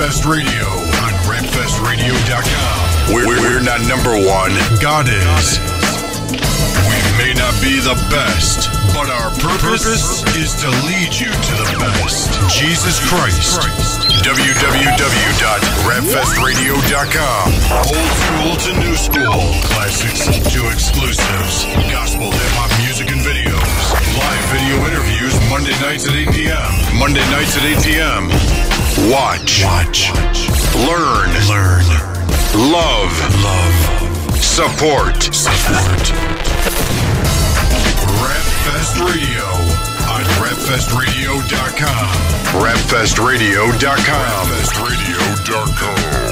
Fest Radio on RapFestRadio.com. We're, we're not number one. God is. We may not be the best, but our purpose, purpose is to lead you to the best. Jesus Christ. Christ. www.rapfestradio.com. Old school to new school. Classics to exclusives. Gospel, hip hop, music, and video. Live video interviews Monday nights at 8 p.m. Monday nights at 8 p.m. Watch. Watch. Learn. Learn. Love. Love. Support. Support. Rapfest Radio on rapfestradio.com. Rapfestradio.com. Rapfestradio.com.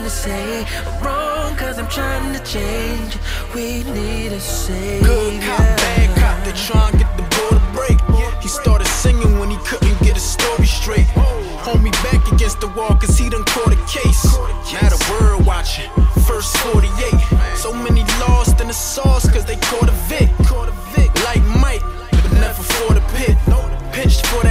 trying to say wrong cause I'm trying to change. We need a savior. Good cop, bad cop, they try and get the boy to break. He started singing when he couldn't get his story straight. Hold me back against the wall cause he done caught a case. Now the world watching, first 48 So many lost in the sauce cause they caught a Vic. Like Mike, but never for the pit. Pinched for that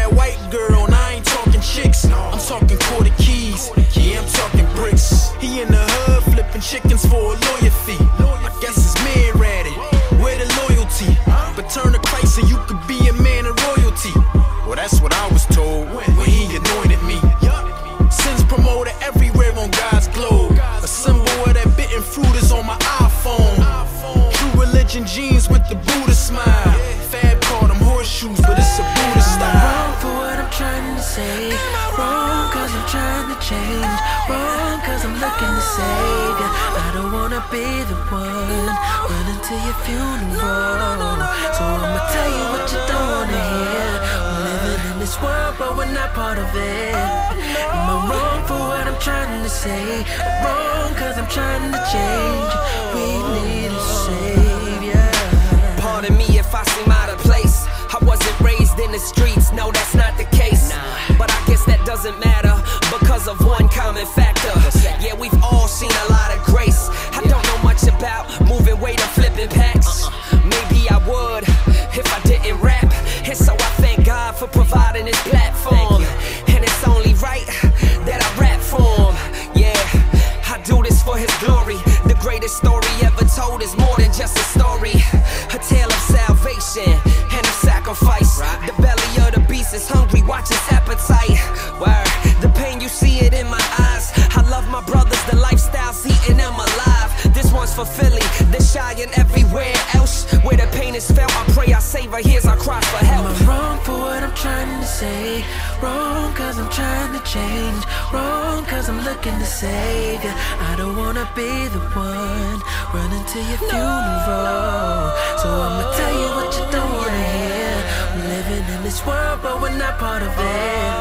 is. I pray I save her. Here's our cry for help. Am I wrong for what I'm trying to say? Wrong cause I'm trying to change. Wrong cause I'm looking to save you. I don't wanna be the one running to your funeral. No. So I'ma tell you what you don't wanna hear. We're living in this world, but we're not part of it.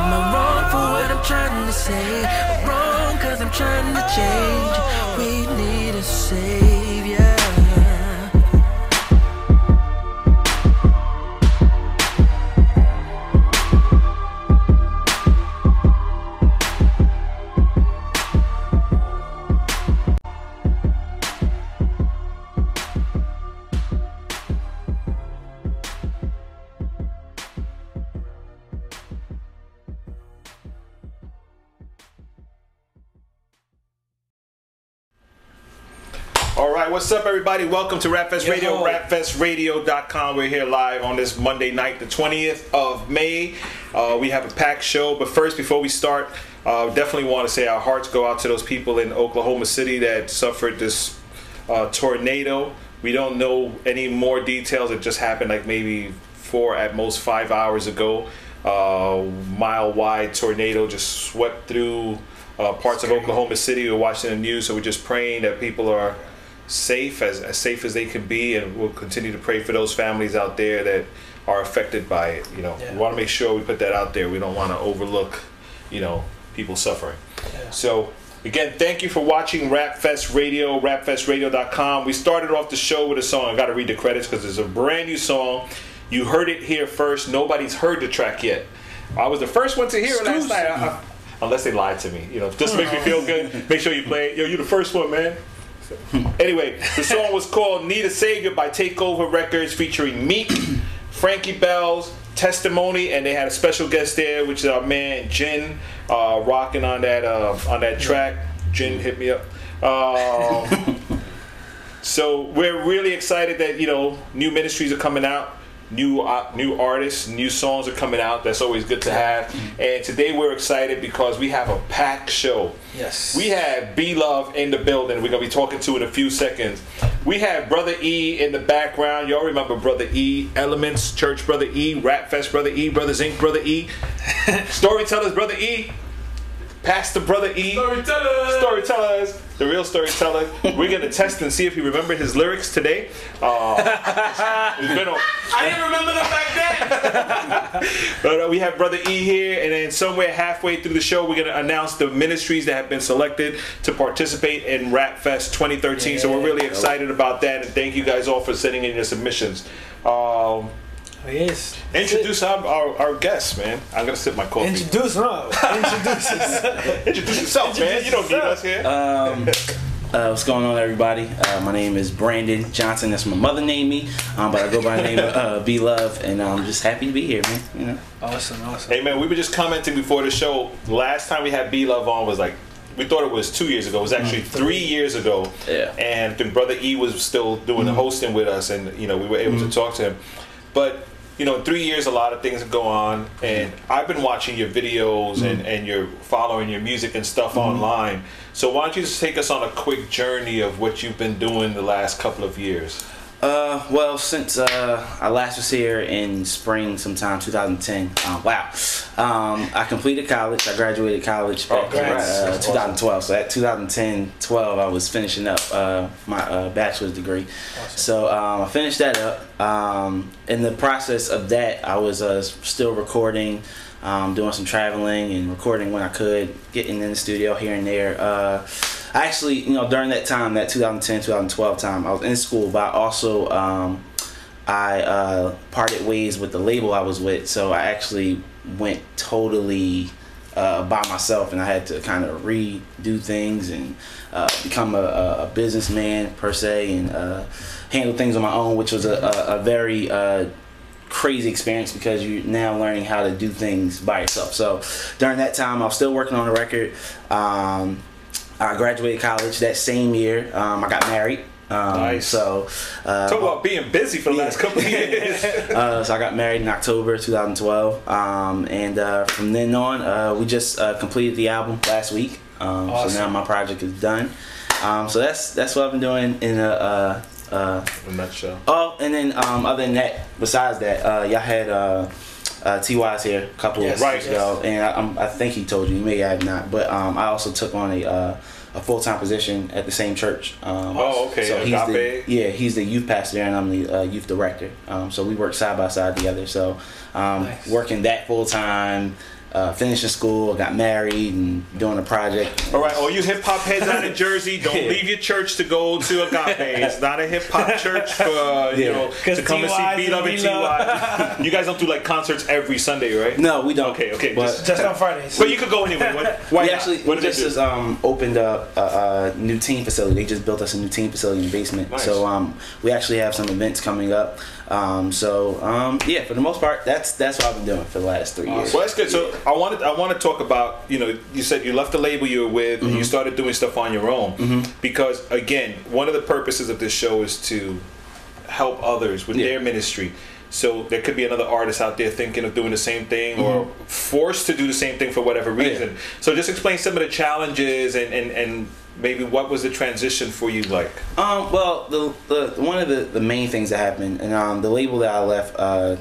Am I wrong for what I'm trying to say? I'm wrong cause I'm trying to change. We need a savior. What's up, everybody? Welcome to Rapfest Radio, rapfestradio.com. We're here live on this Monday night, the 20th of May. Uh, we have a packed show, but first, before we start, uh, definitely want to say our hearts go out to those people in Oklahoma City that suffered this uh, tornado. We don't know any more details. It just happened like maybe four, at most five hours ago. Uh, mile wide tornado just swept through uh, parts of Oklahoma City. We're watching the news, so we're just praying that people are safe, as, as safe as they can be, and we'll continue to pray for those families out there that are affected by it. You know, Yeah. we want to make sure we put that out there. We don't want to overlook, you know, people suffering. So, again, thank you for watching Rapfest Radio, rapfestradio.com. We started off the show with a song. I got to read the credits because it's a brand new song. You heard it here first. Nobody's heard the track yet. I was the first one to hear it last night. I- I- unless they lied to me, you know, just to make me oh. feel good. Make sure you play it. Yo, you're the first one, man. Anyway, the song was called Need a Savior by Takeover Records featuring Meek, Frankie Bells, Testimony, and they had a special guest there, which is our man Jin, uh, rocking on that uh, on that track. Jin hit me up. Um, so we're really excited that you know new ministries are coming out, new uh, new artists, new songs are coming out. That's always good to have. And today we're excited because we have a packed show. Yes. We have B Love in the building. We're gonna be talking to in a few seconds. We have Brother E in the background. Y'all remember Brother E, Elements Church Brother E, Rap Fest Brother E, Brothers Inc. Brother E, Storytellers Brother E, Pastor Brother E, Storytellers. Storytellers, the real storyteller. We're gonna test and see if he remembered his lyrics today. Uh, it's been a- I didn't remember them back then. But uh, we have Brother E here, and then somewhere halfway through the show, we're going to announce the ministries that have been selected to participate in Rap Fest 2013. So we're really excited about that, and thank you guys all for sending in your submissions. Um, yes. introduce our, our, our guests, man. I'm going to sip my coffee. Introduce, no. Introduce us. Introduce yourself, man. You don't need us here. Um, uh, what's going on, everybody? Uh, my name is Brandon Johnson. That's my mother named me, um, but I go by the name of uh, B Love, and I'm just happy to be here, man. You know, Awesome, awesome. Hey, man, we were just commenting before the show. Last time we had B Love on was like, we thought it was two years ago. It was actually three years ago. Yeah. And then Brother E was still doing the hosting with us, and you know we were able to talk to him. But you know, in three years, a lot of things go on, and I've been watching your videos and mm. and you're following your music and stuff mm-hmm. online. So why don't you just take us on a quick journey of what you've been doing the last couple of years? Uh, well, since uh, I last was here in spring, sometime 2010. Uh, wow. Um, I completed college. I graduated college back in uh, That's 2012. So at 2010, 12, I was finishing up uh, my uh, bachelor's degree. So um, I finished that up. Um, in the process of that, I was uh, still recording. Um, doing some traveling and recording when I could, getting in the studio here and there. Uh, I actually, you know, during that time, that 2010, 2012 time, I was in school, but I also um, I uh, parted ways with the label I was with, so I actually went totally uh, by myself, and I had to kind of redo things and uh, become a, a a businessman per se, and uh, handle things on my own, which was a, a, a very uh, crazy experience because you're now learning how to do things by yourself. So during that time, I was still working on the record. Um, I graduated college that same year. Um, I got married. Um, Nice. So, uh, Talk about being busy for the last couple of years. uh, so I got married in October 2012, um, and uh, from then on, uh, we just uh, completed the album last week. Um, Awesome. So now my project is done. Um, so that's that's what I've been doing in a. Uh, uh, a nutshell. oh, and then um, other than that, besides that, uh, y'all had uh, Ty's here a couple Yes, of right, weeks ago, and I, I think he told you, you may have not, but um, I also took on a uh, a full time position at the same church. Um, Oh, okay, So he's the, yeah, he's the youth pastor there, and I'm the uh, youth director. Um, so we work side by side together. So um, Nice. working that full time, uh, finishing school, got married, and doing a project. All right, all you hip hop heads out of Jersey, don't Yeah. leave your church to go to Agape. It's not a hip hop church for uh, you Yeah. know 'Cause to come and see TYs Beat Up and and Ty. You guys don't do like concerts every Sunday, right? No, we don't. Okay, okay, But just- Just on Fridays. But you could go anyway. What, why we actually what we did just has, um, opened up a, a new team facility. They just built us a new team facility in the basement. Nice. So um, we actually have some events coming up. Um, so um, yeah, for the most part, that's that's what I've been doing for the last three years. Well, that's good. So I wanted I want to talk about you know you said you left the label you were with and you started doing stuff on your own because again one of the purposes of this show is to help others with Yeah. their ministry. So there could be another artist out there thinking of doing the same thing or forced to do the same thing for whatever reason. So just explain some of the challenges and, and, and maybe what was the transition for you like? Um, well, the, the one of the, the main things that happened, and um, the label that I left, uh,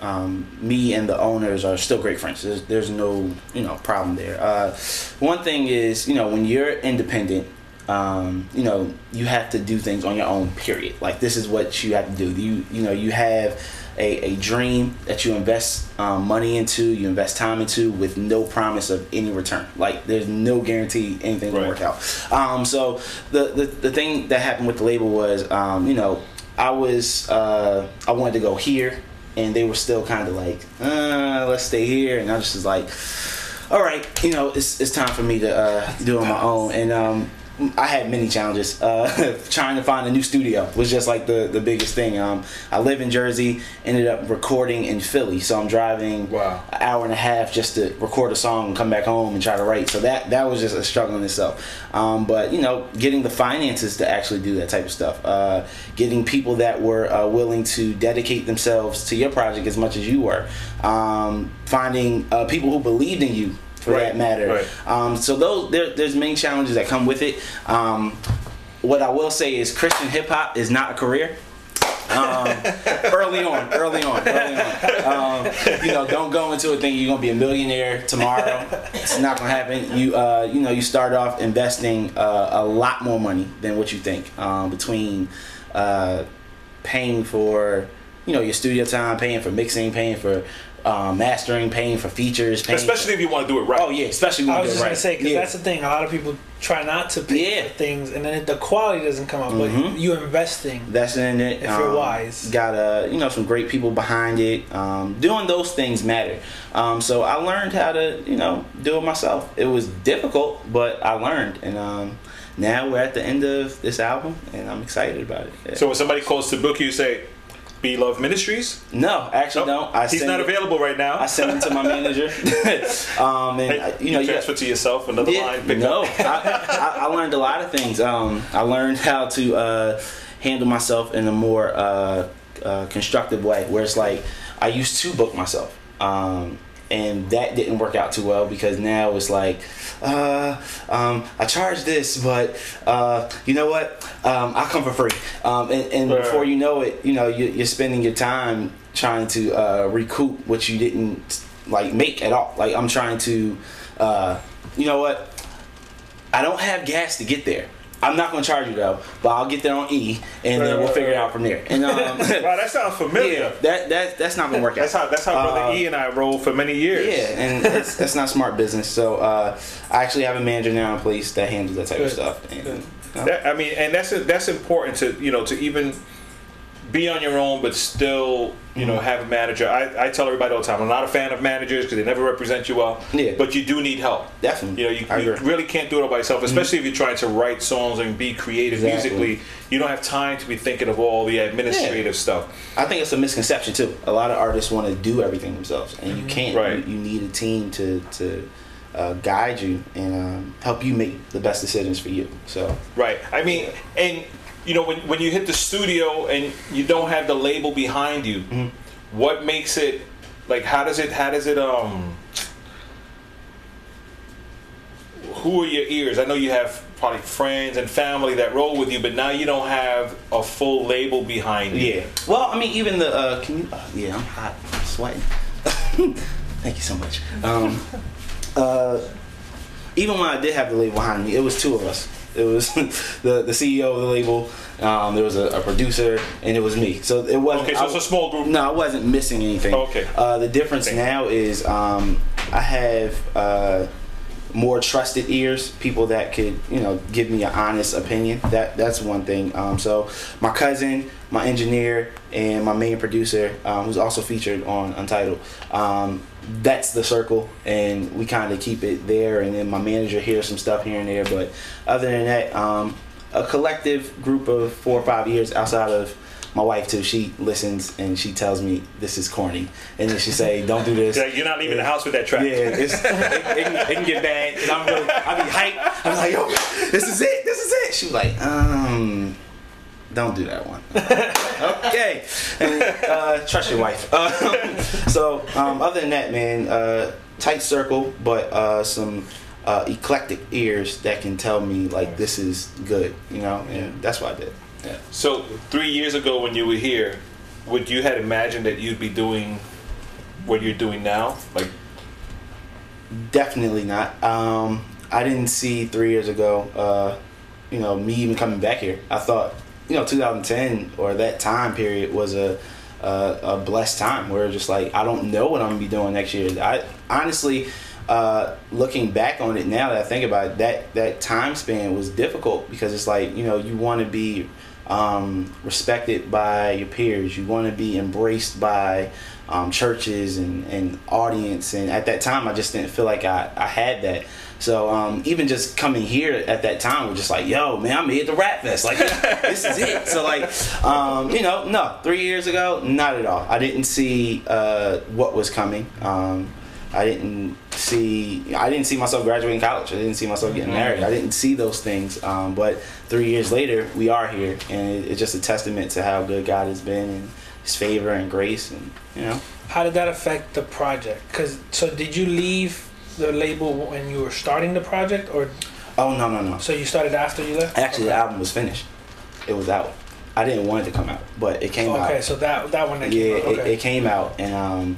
um, me and the owners are still great friends. There's, there's no you know problem there. Uh, one thing is you know when you're independent. Um, you know, you have to do things on your own. Period. Like this is what you have to do. You you know you have a, a dream that you invest um, money into, you invest time into, with no promise of any return. Like there's no guarantee anything will Right. work out. Um, so the, the the thing that happened with the label was, um, you know, I was uh, I wanted to go here, and they were still kind of like, uh, let's stay here, and I just was like, all right, you know, it's it's time for me to uh, do it on my own, and um, I had many challenges. Uh, trying to find a new studio was just like the the biggest thing. Um, I live in Jersey, ended up recording in Philly, so I'm driving Wow. an hour and a half just to record a song and come back home and try to write. So that that was just a struggle in itself. Um, but you know, getting the finances to actually do that type of stuff, uh, getting people that were uh, willing to dedicate themselves to your project as much as you were, um, finding uh, people who believed in you for Right, that matter. right. Um, so those there, there's many challenges that come with it. Um, what I will say is Christian hip hop is not a career. um, early on, early on, early on. Um, you know, don't go into it thinking you're gonna be a millionaire tomorrow. It's not gonna happen. You, uh, you know, you start off investing uh, a lot more money than what you think um, between uh, paying for, you know, your studio time, paying for mixing, paying for uh, mastering, paying for features, paying Especially if you want to do it right. Oh yeah, especially when I you was do just it gonna say because Yeah. that's the thing. A lot of people try not to pay Yeah. for things, and then the quality doesn't come out. Mhm. But you investing. That's in it. If you're wise. got uh, you know some great people behind it. Um, doing those things matter. Um, so I learned how to you know do it myself. It was difficult, but I learned, and um, now we're at the end of this album, and I'm excited about it. Yeah. So when somebody calls to book you, you say, B Love Ministries? no, actually, Nope. no. I He's not it- available right now. I send it to my manager, um, and Hey, uh, you know you transfer to yourself another Yeah, line pick no, up. I, I, I learned a lot of things. Um, I learned how to uh, handle myself in a more uh, uh, constructive way, where it's like I used to book myself, um, and that didn't work out too well because now it's like uh, um, I charge this, but uh, you know what? Um, I come for free, um, and, and Right. before you know it, you know you, you're spending your time trying to uh, recoup what you didn't like make at all. Like I'm trying to, uh, you know what? I don't have gas to get there. I'm not gonna charge you though, but I'll get there on E, and Right, then we'll right, figure it out from there. And um, Wow, that sounds familiar. yeah, that that that's not gonna work out. That's how that's how brother Uh, E and I rolled for many years. Yeah, and it's, that's not smart business. So uh, I actually have a manager now in place that handles that type of stuff. And, Good. uh, That, I mean, and that's that's important to you know to even be on your own, but still you know have a manager. I, I tell everybody all the time, I'm not a fan of managers because they never represent you well. Yeah. But you do need help. Definitely. You know, you, you really can't do it all by yourself, especially if you're trying to write songs and be creative Exactly. musically. You don't have time to be thinking of all the administrative stuff. I think it's a misconception too. A lot of artists want to do everything themselves, and you can't. Right. You, you need a team to to uh, guide you and um, help you make the best decisions for you. So Right. I mean, and you know, when when you hit the studio and you don't have the label behind you, what makes it like? How does it? How does it? Um. Who are your ears? I know you have probably friends and family that roll with you, but now you don't have a full label behind you. yeah. Well, I mean, even the uh, can you, uh, yeah, I'm hot, I'm sweating. Thank you so much. Um, uh, even when I did have the label behind me, it was two of us. It was the the CEO of the label. Um, there was a, a producer, and it was me. So it wasn't. Okay, so I- it's a small group. No, I wasn't missing anything. Okay. Uh, the difference Thank now is um, I have uh, more trusted ears, people that could you know give me an honest opinion. That that's one thing. Um, so my cousin, my engineer, and my main producer, um, who's also featured on Untitled. Um, that's the circle, and we kind of keep it there. And then my manager hears some stuff here and there, but other than that, um, a collective group of four or five years outside of my wife too. She listens and she tells me this is corny, and then she say, "Don't do this." Yeah, You're not leaving the house with that track. Yeah, it's, it, it, can, it can get bad. And I'm really, I be hyped. I'm like, yo, this is it. This is it. She was like, um, don't do that one. okay. And, uh, trust your wife. Um, so, um, other than that, man, uh, tight circle, but uh, some uh, eclectic ears that can tell me like this is good, you know, and that's what I did. Yeah. So three years ago, when you were here, would you had imagined that you'd be doing what you're doing now? Like, Definitely not. Um, I didn't see three years ago, uh, you know, me even coming back here. I thought, you know, 2010 or that time period was a a, a blessed time where just like I don't know what I'm gonna be doing next year. I honestly, uh, looking back on it now that I think about it, that that time span was difficult because it's like you know you want to be um, respected by your peers. You want to be embraced by um, churches and, and audience. And at that time, I just didn't feel like I, I had that. So um, even just coming here at that time was just like, yo, man, I'm here at the Rap Fest. Like, this is it. So like, um, you know, no, three years ago, not at all. I didn't see uh, what was coming. Um, I didn't see I didn't see myself graduating college. I didn't see myself getting married. I didn't see those things. Um, but three years later, we are here, and it's just a testament to how good God has been and His favor and grace, and you know. How did that affect the project? Cause so did you leave the label when you were starting the project, or Oh no no no! so you started after you left? Actually, the album was finished. It was out. I didn't want it to come out, but it came out. Okay, so that that one that yeah, came out. it, Okay. it came out, and um,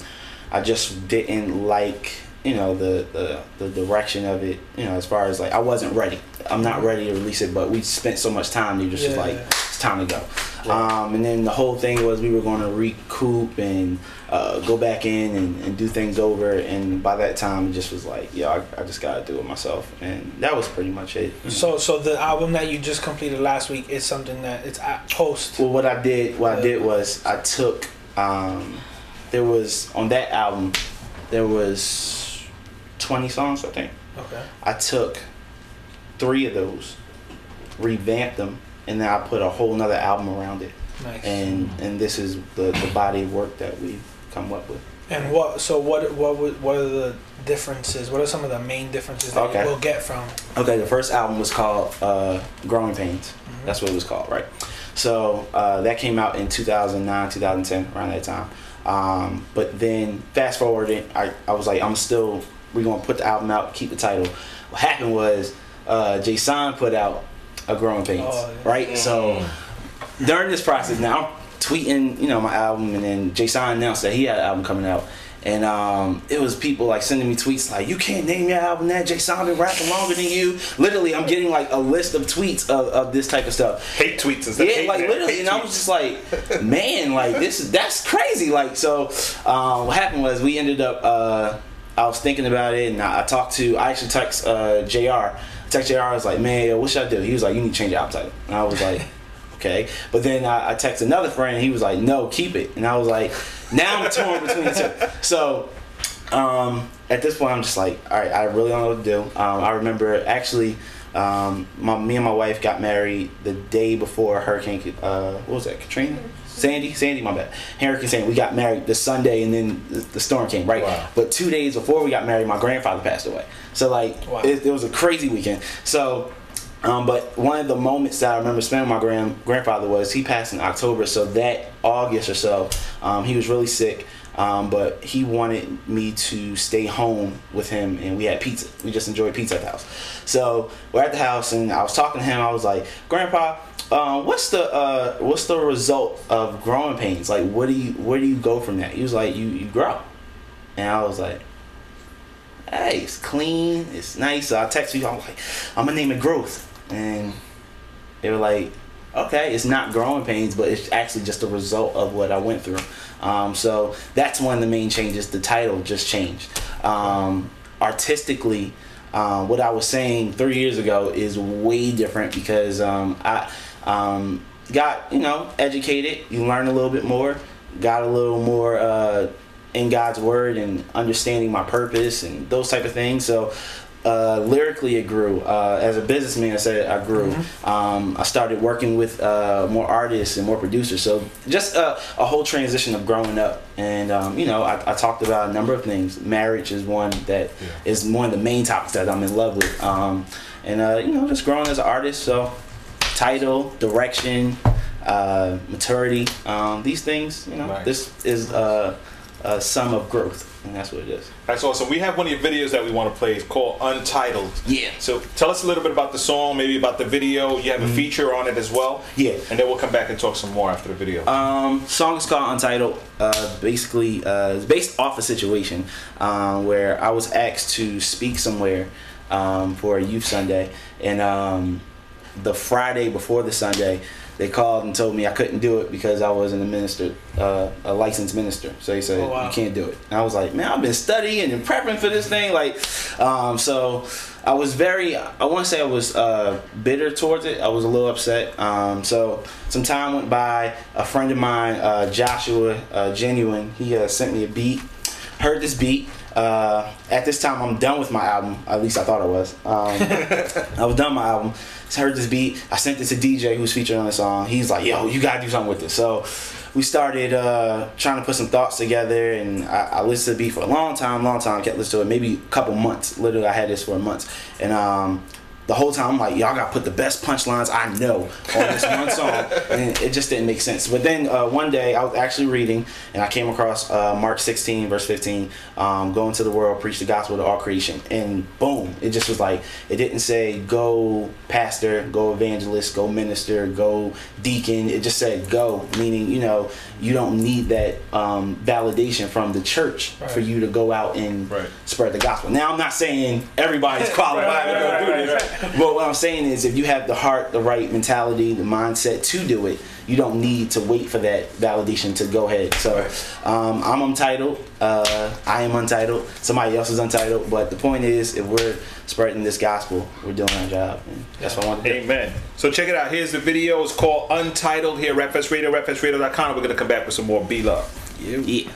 I just didn't like you know the, the the direction of it. You know, as far as like I wasn't ready. I'm not ready to release it, but we spent so much time. You just was Yeah. like, it's time to go. Um, and then the whole thing was we were going to recoup and uh, go back in and, and do things over. And by that time, it just was like, yeah, I, I just got to do it myself. And that was pretty much it. So so the album that you just completed last week is something that it's at post. Well, what I did, what I did was I took. Um, there was on that album, there was twenty songs, I think. Okay. I took three of those, revamped them, and then I put a whole nother album around it. Nice. And and this is the the body of work that we've come up with. And what? So what? What? would- What are the differences? What are some of the main differences that Okay. you will get from? Okay, the first album was called uh, Growing Pains. That's what it was called, right? So uh, that came out in 2009, 2010, around that time. Um, but then fast forwarding, I, I was like, I'm still, we're going to put the album out, keep the title. What happened was uh, Json put out a Growing Pains, Oh, yeah. right? So during this process now, I'm tweeting, you know, my album, and then Json announced that he had an album coming out. And um, it was people like sending me tweets like, "You can't name your album that. Json been rapping longer than you." Literally, I'm getting like a list of tweets of, of this type of stuff. hate tweets and stuff. Yeah, like literally, hate and I was just like, man, like this is that's crazy. Like so, um, what happened was we ended up. Uh, I was thinking about it, and I, I talked to. I actually text uh, Jr. I text Jr. I was like, man, what should I do? He was like, you need to change your album title, and I was like. Okay, but then I, I text another friend. He was like, "No, keep it," and I was like, "Now I'm torn between the two. So um, at this point, I'm just like, all right, I really don't know what to do. Um, I remember actually, um, my, me and my wife got married the day before Hurricane. Uh, what was that? Katrina. Sandy, Sandy, my bad. Hurricane Sandy. We got married the Sunday, and then the, the storm came, right? Wow. But two days before we got married, my grandfather passed away. So like, Wow. it, it was a crazy weekend. So um, but one of the moments that I remember spending with my grand grandfather was he passed in October. So that August or so, um, he was really sick. Um, but he wanted me to stay home with him, and we had pizza. We just enjoyed pizza at the house. So we're at the house, and I was talking to him. I was like, "Grandpa, um, what's the uh, what's the result of growing pains? Like, what do you where do you go from that?" He was like, "You you grow," and I was like, hey, it's clean, it's nice. So I text you, I'm like, I'm gonna name it Growth, and they were like, okay, it's not growing pains, but it's actually just a result of what I went through. Um, so that's one of the main changes. The title just changed. Um, artistically, uh, what I was saying three years ago is way different because um, I um, got you know educated. You learn a little bit more. Got a little more. Uh, in God's word and understanding my purpose and those type of things. So uh, lyrically, it grew. Uh, as a businessman, I said I grew. Um, I started working with uh, more artists and more producers. So just a, a whole transition of growing up. And um, you know, I, I talked about a number of things. Marriage is one that is one of the main topics that I'm in love with. Um, and uh, you know, just growing as an artist. So title, direction, uh, maturity, um, these things. You know, Right. this is uh, a sum of growth, and that's what it is. That's awesome. We have one of your videos that we want to play. It's called Untitled. Yeah. So tell us a little bit about the song, maybe about the video. You have a feature on it as well. Mm-hmm. Yeah. And then we'll come back and talk some more after the video. Um, song is called Untitled. Uh, basically, uh, it's based off a situation um, where I was asked to speak somewhere um, for a youth Sunday, and um, the Friday before the Sunday, they called and told me I couldn't do it because I wasn't a minister, uh, a licensed minister. So they said Oh, wow. you can't do it. And I was like, man, I've been studying and prepping for this thing. Like, um, so I was very, I want to say I was uh, bitter towards it. I was a little upset. Um, so some time went by. A friend of mine, uh, Joshua uh, Genuine, he uh, sent me a beat. Heard this beat. Uh, at this time, I'm done with my album. At least I thought I was. Um, I was done with my album. I heard this beat. I sent it to DJ who's featured on the song. He's like, "Yo, you gotta do something with this." So we started uh, trying to put some thoughts together, and I, I listened to the beat for a long time, long time. I kept listening to it, maybe a couple months. Literally, I had this for months, and um, the whole time I'm like, y'all gotta put the best punchlines I know on this one song, and it just didn't make sense. But then uh, one day I was actually reading, and I came across uh, Mark 16 verse 15, um, go into the world, preach the gospel to all creation, and boom, it just was like it didn't say go pastor, go evangelist, go minister, go deacon. It just said go, meaning you know you don't need that um, validation from the church for you to go out and Right. spread the gospel. Now I'm not saying everybody's qualified to go do this. But what I'm saying is, if you have the heart, the right mentality, the mindset to do it, you don't need to wait for that validation to go ahead. So um, I'm untitled. Uh, I am untitled. Somebody else is untitled. But the point is, if we're spreading this gospel, we're doing our job. And that's what I want to do. Amen. So check it out. Here's the video. It's called Untitled here at RapFest Radio, RapFestRadio.com. We're going to come back with some more B Love. Yeah.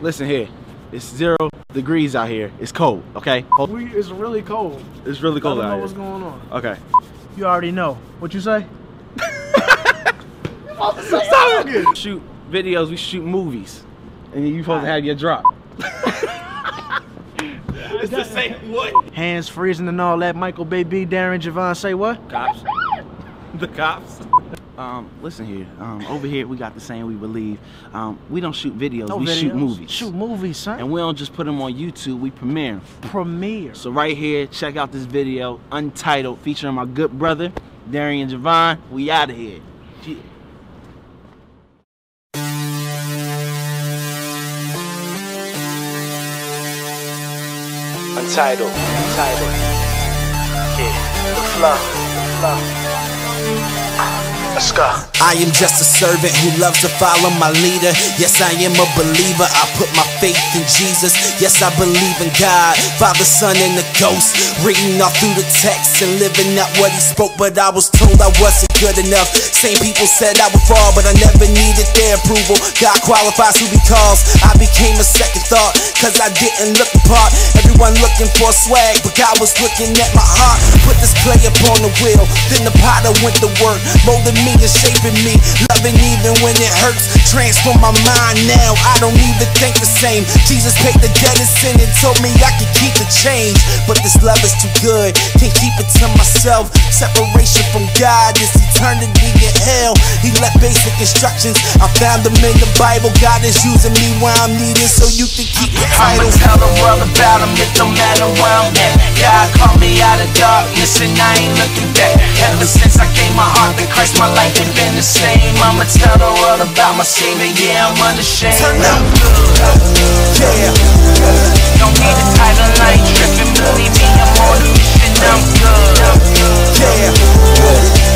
Listen here, it's zero degrees out here. It's cold, okay? Cold. We, it's really cold. It's really I cold don't know what's here. going on. Okay. You already know. What you say? Stop it! Shoot videos, we shoot movies. And you supposed to have your drop. it's the same way. Hands freezing and all that. Michael Bay B, Darren Javon say what? Cops. The cops. Um, listen here. Um, over here we got the saying we believe. Um, we don't shoot videos, No we videos. shoot movies. Shoot movies, son. And we don't just put them on YouTube, we premiere. Premiere. So right here, check out this video, Untitled, featuring my good brother, Darian Javon. We out of here. Yeah. Untitled. Untitled. Yeah. The flow. The Flow. Let's go. I am just a servant who loves to follow my leader. Yes, I am a believer. I put my faith in Jesus. Yes, I believe in God, Father, Son, and the Ghost. Reading all through the text and living out what He spoke, but I was told I wasn't good enough. Same people said I would fall, but I never needed their approval. God qualifies who He calls. I became a second thought, cause I didn't look the part. Everyone looking for swag, but God was looking at my heart. Put this clay upon the wheel, then the potter went to work, molding me and shaping me. Loving even when it hurts, transform my mind now. I don't even think the same. Jesus paid the debt of sin and told me I could keep the change. But this love is too good, can't keep it to myself. Separation from God is eternity in hell. He left basic instructions, I found them in the Bible. God is using me where I'm needed so you can keep your I'ma tell the world about him, it don't matter where I'm at. God called me out of darkness and I ain't looking back. Ever since I gave my heart to Christ, my life life ain't been the same. I'ma tell the world about my scene But yeah, I'm unashamed Turn up. Yeah. Don't need a title, like ain't Believe me, I'm on a mission, I'm good. Yeah.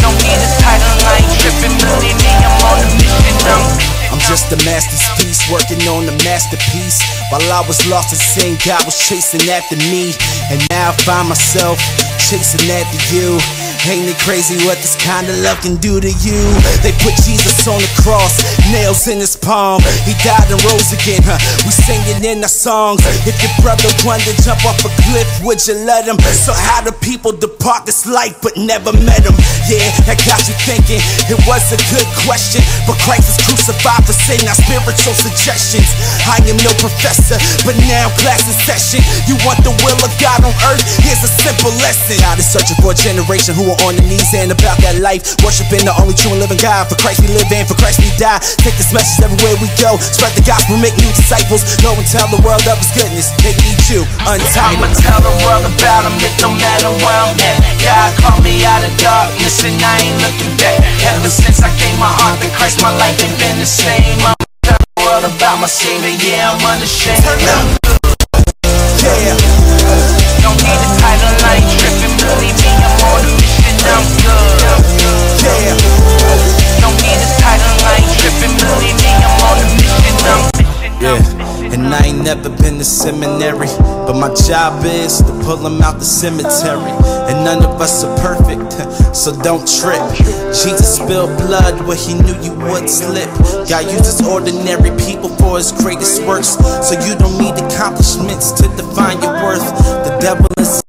Don't need a title, like ain't Believe me, I'm on a mission, I'm I'm just a masterpiece, working on a masterpiece. While I was lost in sin, God was chasing after me. And now I find myself chasing after you. Ain't it crazy what this kind of love can do to you? They put Jesus on the cross, nails in his palm. He died and rose again, huh? We singing in our songs. If your brother wanted to jump off a cliff, would you let him? So how do people depart this life but never met him? Yeah, that got you thinking. It was a good question, but Christ is crucified for sin, not spiritual suggestions. I am no professor, but now class in session. You want the will of God on earth? Here's a simple lesson. God is searching for a generation who are on their knees and about that life, worshiping the only true and living God. For Christ we live and for Christ we die. Take this message everywhere we go. Spread the gospel, make new disciples. Go and tell the world of His goodness. They need you, untied. I'ma tell the world about him, it no matter where I'm at. God called me out of darkness and I ain't looking back. Ever since I gave my heart to Christ, my life ain't been the same. I'ma tell the world about my Savior, yeah, I'm unashamed. Yeah. Don't need a I'm good. Yeah. Don't need a title, I ain't tripping, I'm on a mission, I'm Yeah, and I ain't never been to seminary, but my job is to pull them out the cemetery. And none of us are perfect, so don't trip. Jesus spilled blood where he knew you would slip. God uses ordinary people for his greatest works, so you don't need accomplishments to define your worth. The devil is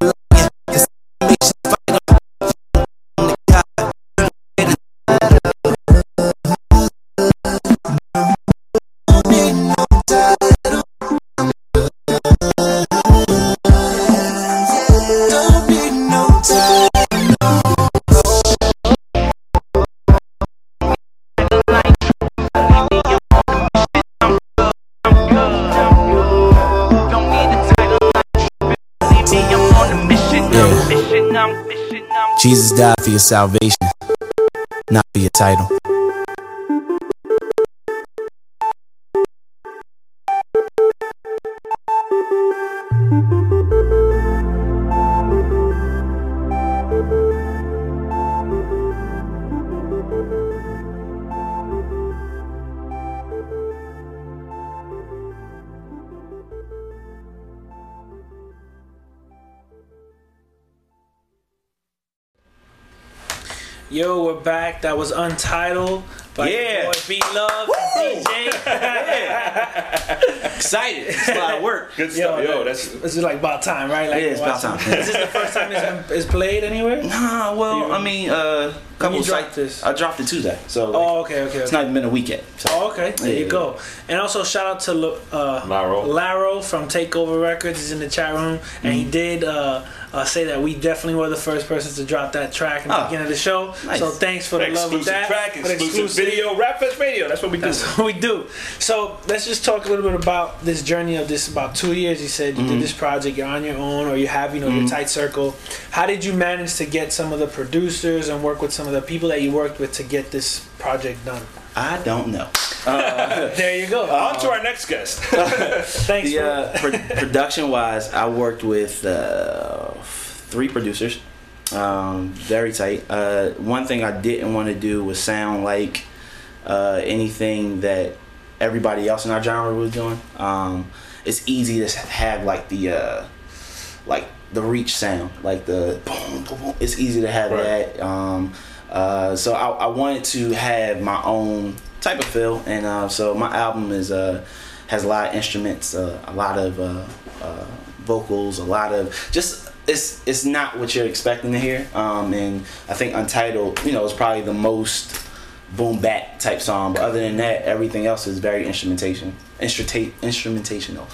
Jesus died for your salvation, not for your title. Yo, we're back. That was Untitled by Yeah. your boy B Love DJ. Excited. It's a lot of work. Good stuff. Yo, that's This is like about time, right? Like Yeah, it's about time. Is this the first time it's been it's played anywhere? Nah, well, I mean, uh, couple you dropped sites- this? I dropped it Tuesday, so like, Oh, okay, okay. it's okay. not even been a week yet. So. Oh, okay. There Yeah. you go. And also shout out to uh, Laro. Laro from Takeover Records. He's in the chat room, and he Mm-hmm. did uh, uh, say that we definitely were the first persons to drop that track in the Oh, beginning of the show. nice. So thanks for the love of exclusive that. track, For the exclusive, video, Rap Fest Radio. That's what we do. That's what we do. So let's just talk a little bit about this journey of this about two years. You said you Mm-hmm. did this project, you're on your own, or you have, you know, your tight circle. How did you manage to get some of the producers and work with some of the people that you worked with to get this project done? I don't know. There you go. On to our next guest. Thanks. The uh, pro- production wise, I worked with uh, three producers, um, very tight. Uh, one thing I didn't want to do was sound like uh, anything that everybody else in our genre was doing. Um, it's easy to have like the uh, like the reach sound, like the boom, boom, boom. It's easy to have Right. that. Um, uh, so I, I wanted to have my own type of feel, and uh, so my album is uh, has a lot of instruments, uh, a lot of uh, vocals, a lot of just it's it's not what you're expecting to hear. Um, and I think Untitled, you know, is probably the most boom bap type song. But other than that, everything else is very instrumentation, instrumentate, instrumentational.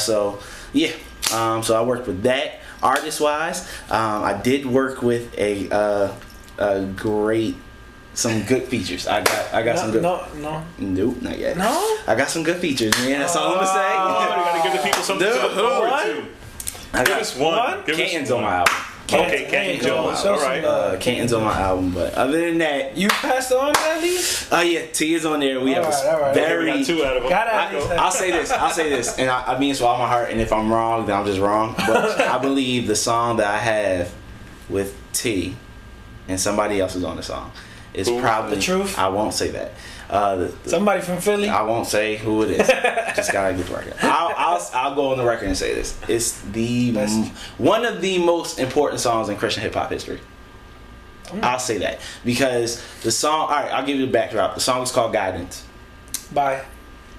So yeah, um, so I worked with that. Artist wise, um, I did work with a, uh, a great, some good features. I got I got some good. no, no. Nope, not yet. No? I got some good features, man. That's all I'm gonna Oh, say. you gotta give the people something to look forward to. I Give got us one. Give us one. on my album. Okay, Canton Jones. Show All some right. love. Uh, Canton's on my album, but other than that, You passed on at least? oh yeah, T is on there. We have Alright, a alright. Okay, we very. got two out of them. Gotta I at I'll say this. I'll say this, and I, I mean this with all my heart. And if I'm wrong, then I'm just wrong. But I believe the song that I have with T, and somebody else is on the song, It's Who? probably The Truth? I won't say that. Uh, the, the- Somebody from Philly. I won't say who it is. Just gotta get the record. I'll, I'll I'll go on the record and say this. It's the m- one of the most important songs in Christian hip hop history. I'll say that because the song. All right, I'll give you the backdrop. The song is called "Guidance" Bye.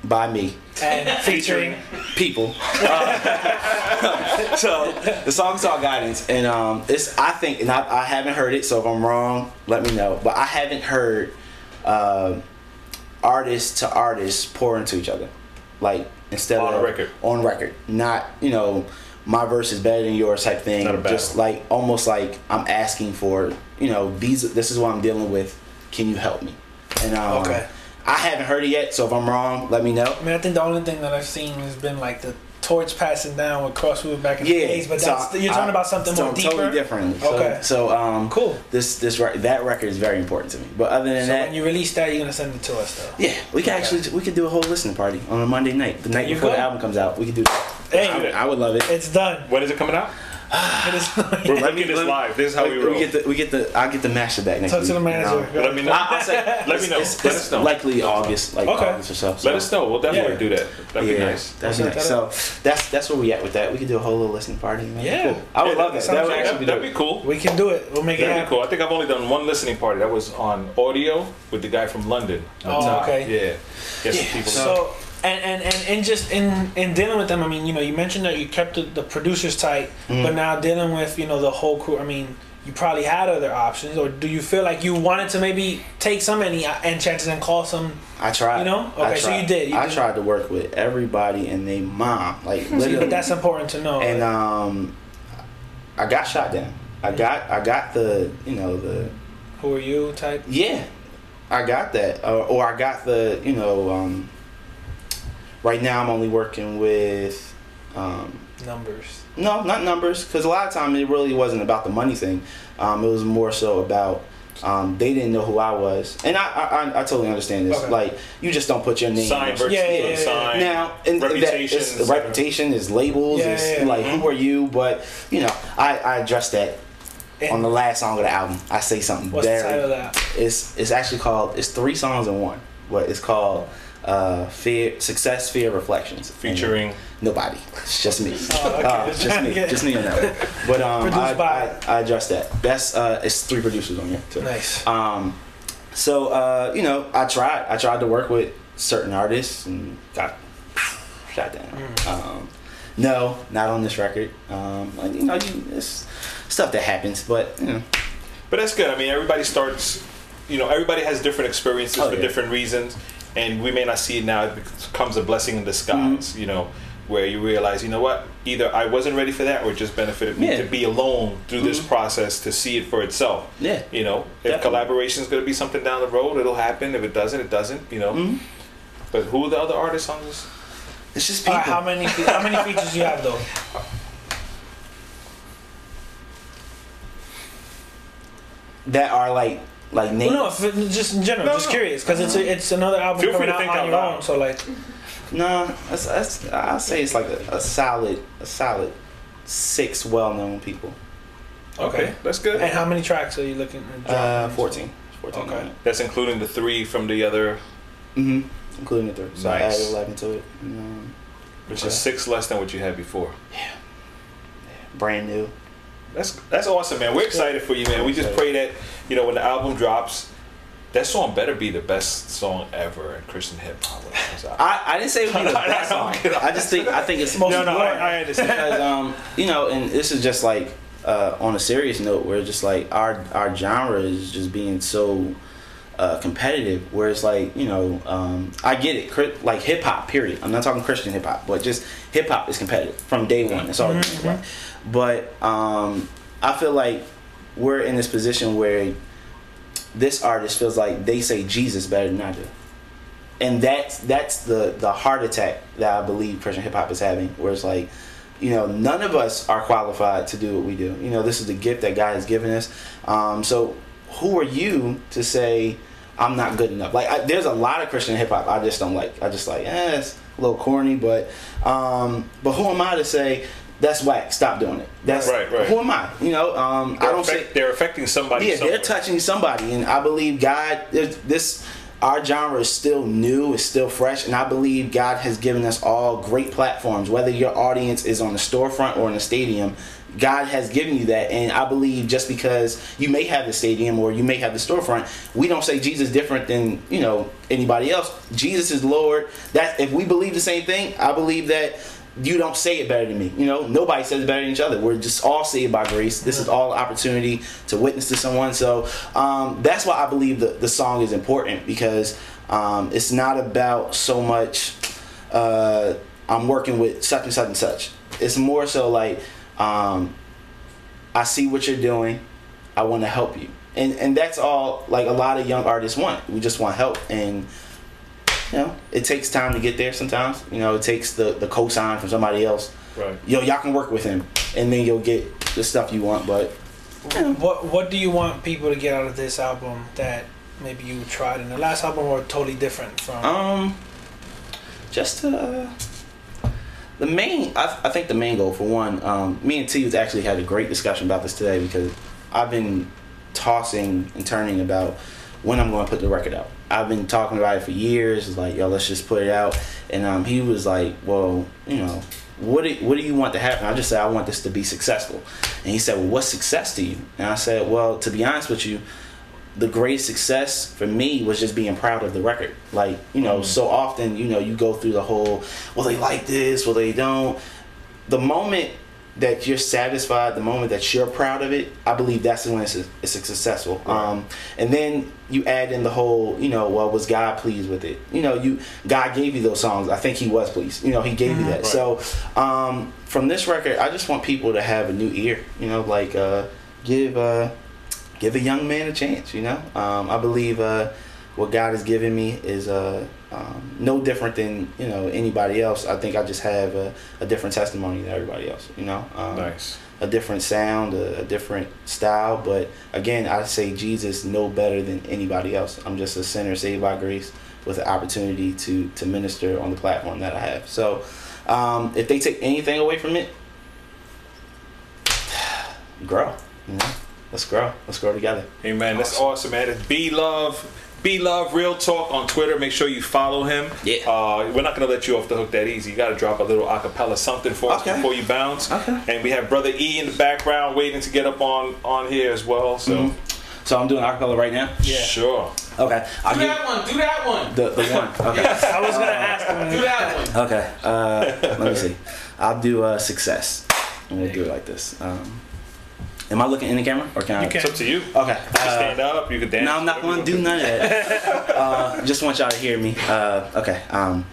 By me. And featuring. people. Uh, so the song's called Guidance, and um, it's I think, and I, I haven't heard it, so if I'm wrong, let me know. But I haven't heard uh, artists to artists pour into each other, like instead On of record. on record, not you know my verse is better than yours type thing. Not a. Just like almost like I'm asking for you know these. This is what I'm dealing with. Can you help me? And um, Okay. I haven't heard it yet, so if I'm wrong, let me know. I mean, I think the only thing that I've seen has been like the torch passing down with Crosswood back in the Yeah, days, but so that's you're talking I- about something more deeper. totally different. Okay. So um, Cool. This this rec- that record is very important to me. But other than So that, when you release that, you're gonna send it to us though. yeah, we can actually we could do a whole listening party on a Monday night, the night before go. the album comes out. We could do that. Hey, I, I would love it. it's done. When is it coming out? It is. We're Let me- making this let me- live. This is how we we roll. get the we get the I get the master back next Talk week. to the manager. No. Let me know. I, I'll say Let me know. It's, Let us know. Likely August, like Okay. August or so. so. Let us know. We'll definitely Yeah. do that. That'd yeah, be nice. That's We'll nice. set So that's that's where we at with that. We could do a whole little listening party. Man. Yeah. Cool. I would Yeah, love that. sounds That would actually be That'd be cool. We can do it. We'll make it That'd be happen. cool. I think I've only done one listening party. That was on audio with the guy from London. Oh, okay. Yeah. Get some people. So and and and and just in in dealing with them, I mean, you know, you mentioned that you kept the, the producers tight, Mm-hmm. but now dealing with you know the whole crew. I mean, you probably had other options, or do you feel like you wanted to maybe take some any and chances and call some? I tried. You know? Okay, so you did, you I did. tried to work with everybody and they mom, like literally. that's important to know. and um, I got shot down. I got I got the you know the Who are you? Type. yeah, I got that or, or I got the you know um, right now I'm only working with um, Numbers. no not numbers because a lot of time it really wasn't about the money thing. Um, it was more so about um, they didn't know who I was, and I I, I, I totally understand this. Okay. Like you just don't put your name. sign versus Yeah, yeah, yeah, sign. Now, and that- reputation. it's- the reputation is labels. Yeah, it's yeah, yeah. like who are you? But you know, I I addressed that And on the last song of the album. I say something what's the very. title of that? It's it's actually called. It's three songs in one. But it's called uh, "Fear, Success, Fear, Reflections." And Featuring nobody. It's just me. Oh, okay. Uh, just me. Just me on that. One. But um, I, I, I addressed that. That's uh, it's three producers on here too. Nice. Um, so uh, you know, I tried. I tried to work with certain artists and got shot down. Mm. Um, no, not on this record. Um, like, you know, you, it's stuff that happens, but you know, But that's good. I mean, everybody starts. You know, everybody has different experiences Oh, for yeah. different reasons, and we may not see it now. It becomes a blessing in disguise. Mm-hmm. You know, where you realize, you know what, either I wasn't ready for that, or it just benefited me Yeah. Mm-hmm. to be alone through this process to see it for itself. Yeah. You know, if Definitely. collaboration is going to be something down the road, it'll happen. If it doesn't, it doesn't. You know. Mm-hmm. But who are the other artists on this? it's just people. right, how many how many features do you have though? that are like like names. Well, no, if just in general, No, just no. curious because it's a, it's another album Feel coming out think on your own. So like, No, that's, that's I'll say it's like a, a solid a solid six well known people. Okay, that's good. and how many tracks are you looking? to drop? Uh, 14. 14 Okay. That's including the three from the other, Mm-hmm. Including the three. So I added 11 to it. Um, which Okay. is six less than what you had before. Yeah. Brand new. That's that's awesome, man. We're excited for you, man. We just pray that you know when the album drops, that song better be the best song ever in Christian hip hop. when it comes out. I, I didn't say it would be the best song. I just think I think it's Most no, no, I, important. I understand. because um you know and this is just like uh, on a serious note where just like our our genre is just being so uh, competitive where it's like you know um, I get it like hip hop period I'm not talking Christian hip hop but just hip hop is competitive from day one it's always been that way. but um, I feel like we're in this position where this artist feels like they say Jesus better than I do and that's that's the the heart attack that I believe Christian hip hop is having, where it's like, you know, none of us are qualified to do what we do. You know, this is the gift that God has given us. Um, so who are you to say I'm not good enough? Like, I, there's a lot of Christian hip hop I just don't like. I just like, eh, it's a little corny, but um, but who am I to say that's whack. Stop doing it. That's Right, right. Who am I? You know, um, I don't say they're affecting somebody. yeah, somewhere. they're touching somebody, and I believe God. This our genre is still new, it's still fresh, and I believe God has given us all great platforms. Whether your audience is on the storefront or in the stadium, God has given you that, and I believe just because you may have the stadium or you may have the storefront, we don't say Jesus different than you know anybody else. Jesus is Lord. That if we believe the same thing, I believe that you don't say it better than me. You know, nobody says better than each other. We're just all saved by grace. This is all opportunity to witness to someone. So um, that's why I believe the, the song is important because um, it's not about so much uh, I'm working with such and such and such. It's more so like um, I see what you're doing. I want to help you. And, and that's all like a lot of young artists want. We just want help and you know, it takes time to get there sometimes. You know, it takes the, the cosign from somebody else. Right. Yo, y'all can work with him and then you'll get the stuff you want, but What What do you want people to get out of this album that maybe you tried in the last album or totally different from? um just uh, the main I, I think the main goal for one, um, me and T actually had a great discussion about this today because I've been tossing and turning about when I'm going to put the record out. I've been talking about it for years. It's like, yo, let's just put it out. And um, he was like, well, you know, what do, what do you want to happen? I just said, I want this to be successful. And he said, well, what's success to you? And I said, well, to be honest with you, the greatest success for me was just being proud of the record. Like, you know, so often, you know, you go through the whole, well, they like this, well, they don't. The moment that you're satisfied, the moment that you're proud of it, I believe that's when it's, it's successful. Um, and then you add in the whole, you know, well, was God pleased with it? You know, you God gave you those songs. I think He was pleased. You know, He gave you that. Right. So um, from this record, I just want people to have a new ear. You know, like uh, give. Uh, give a young man a chance. You know, um, I believe uh, what God has given me is uh, um, no different than you know anybody else. I think I just have a, a different testimony than everybody else. You know, um, Nice. a different sound, a, a different style. But again, I say Jesus no better than anybody else. I'm just a sinner saved by grace with the opportunity to to minister on the platform that I have. So. Um, if they take anything away from it, grow. You know, let's grow. Let's grow together. Amen. man, that's awesome, man. It's B Love, B Love Real Talk on Twitter. Make sure you follow him. Yeah. Uh, we're not gonna let you off the hook that easy. You got to drop a little acapella something for us before you bounce. Okay. And we have brother E in the background waiting to get up on on here as well. So Mhm. So I'm doing acapella right now. Yeah. sure. Okay. I'll Do give that one. Do that one. the the one. Okay. I was gonna ask him. Do that one. Okay. Uh, let me see. I'll do uh, success. I'm gonna do it like this. Um, am I looking in the camera or can I? You can. It's up to you. Okay. You can Uh, stand up. You can dance. No, I'm not going to do none of that. uh, just want y'all to hear me. Uh, okay. Um,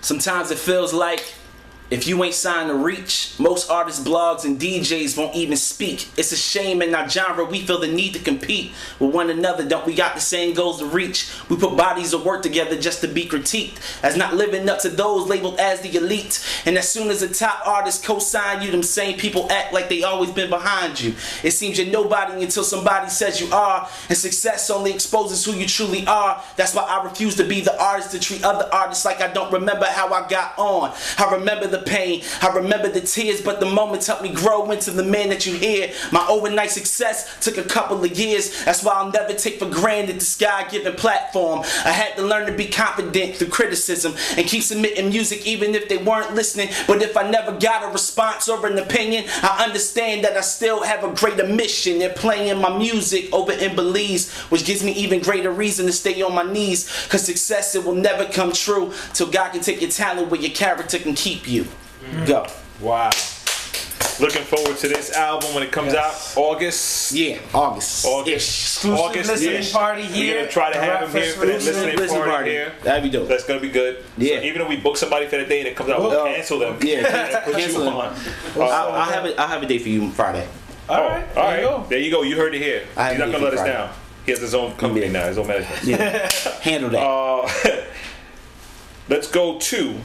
sometimes it feels like if you ain't signed to reach, most artists, blogs, and DJs won't even speak. It's a shame in our genre we feel the need to compete with one another. Don't we got the same goals to reach? We put bodies of work together just to be critiqued as not living up to those labeled as the elite. And as soon as the top artists co-sign you, them same people act like they always been behind you. It seems you're nobody until somebody says you are, and success only exposes who you truly are. That's why I refuse to be the artist to treat other artists like I don't remember how I got on. I remember the pain, I remember the tears, but the moments helped me grow into the man that you hear. My overnight success took a couple of years. That's why I'll never take for granted this God-given platform. I had to learn to be confident through criticism and keep submitting music even if they weren't listening. But if I never got a response or an opinion, I understand that I still have a greater mission. They're playing my music over in Belize, which gives me even greater reason to stay on my knees. Cause success, it will never come true till God can take your talent where your character can keep you. Go. Wow. Looking forward to this album when it comes out August. Yeah, August. August. Exclusive August. listening yeah. party We're here. gonna try to The have him here for that listening- listening Listen party, party. here. That'd be dope. That's gonna be good. Yeah. So even if we book somebody for the day and it comes out, we'll Well, cancel them. yeah, and put cancel you them. on. I'll, Uh, I'll have a, I'll have a date for you Friday. All right. all there you right. go. There you go. You heard it here. I He's have not gonna let Beefy us down. He has his own company Yeah. now, his own management. Yeah. Handle that. Uh, let's go to.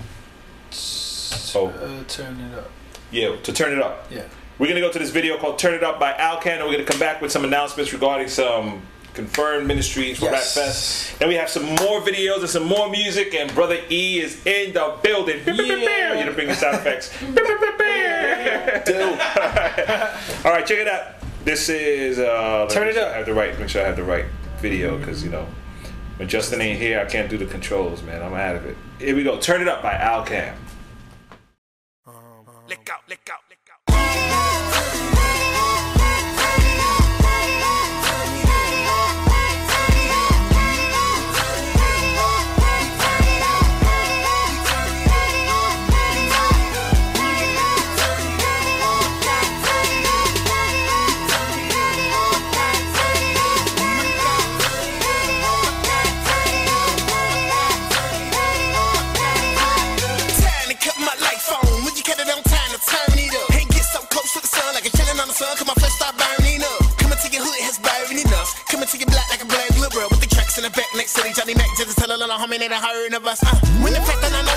So oh. uh, turn it up. Yeah, to turn it up. Yeah. We're gonna go to this video called "Turn It Up" by Alcam, and we're gonna come back with some announcements regarding some confirmed ministries for yes. Rap Fest. And we have some more videos and some more music, and Brother E is in the building. Yeah. You're gonna bring the sound effects. All right, check it out. This is uh, turn it up. I have the right. Make sure I have the right video because you know when Justin ain't here, I can't do the controls, man. I'm out of it. Here we go. Turn it up by Alcam. Lick out, lick out, lick out. next city, Johnny Mac just to tell a little homie that a heard of us. Uh, when the fact that I know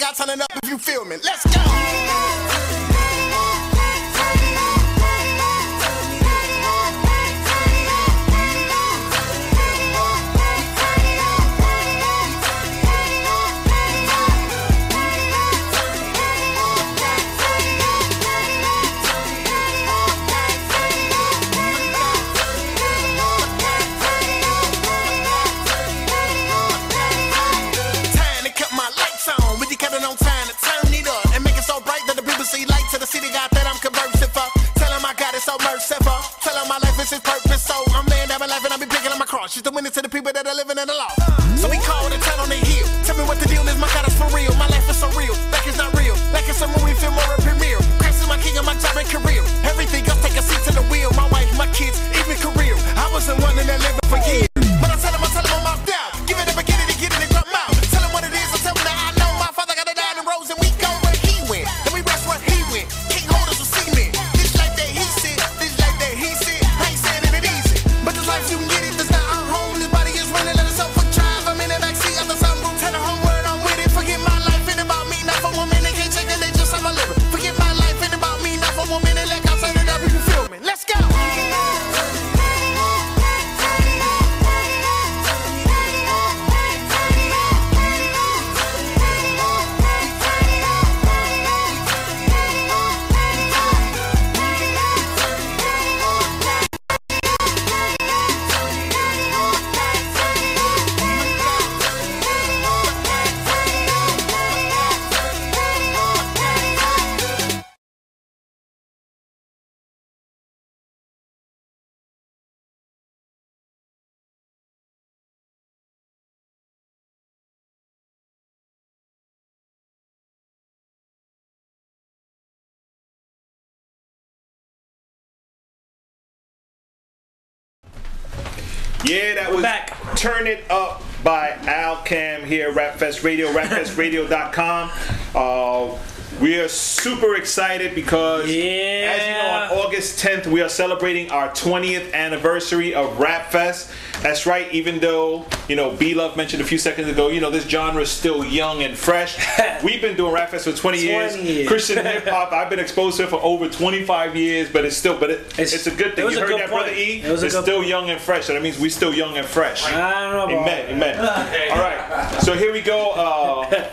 got turn up if you feel me. Let's go. Turn It Up by Al Cam here, Rapfest Radio, rapfestradio.com. Uh, we are super excited because, as you know, on August 10th, we are celebrating our 20th anniversary of Rap Fest. That's right, even though, you know, B Love mentioned a few seconds ago, you know, this genre is still young and fresh. We've been doing Rap Fest for 20, 20 years. years. Christian hip hop, I've been exposed to it for over 25 years, but it's still, but it, it's, a good it thing. was You a heard good that, point. Brother E? It was a it's still young and fresh. So that means we're still young and fresh. I don't know about Amen, amen. All right, so here we go. Uh,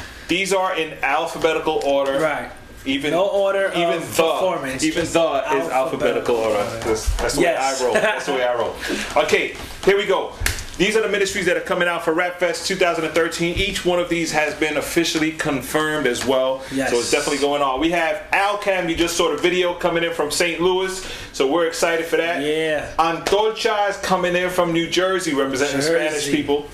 these are in alphabetical order. Right. Even No order even the performance, even the is alphabetical alphabetical order. That's, that's the Yes. way I roll. That's the way I roll. Okay, here we go. These are the ministries that are coming out for RapFest 2013. Each one of these has been officially confirmed as well. Yes. So it's definitely going on. We have Alcam, you just saw the video coming in from St. Louis. So we're excited for that. Yeah. Antolcha is coming in from New Jersey representing Jersey. Spanish people.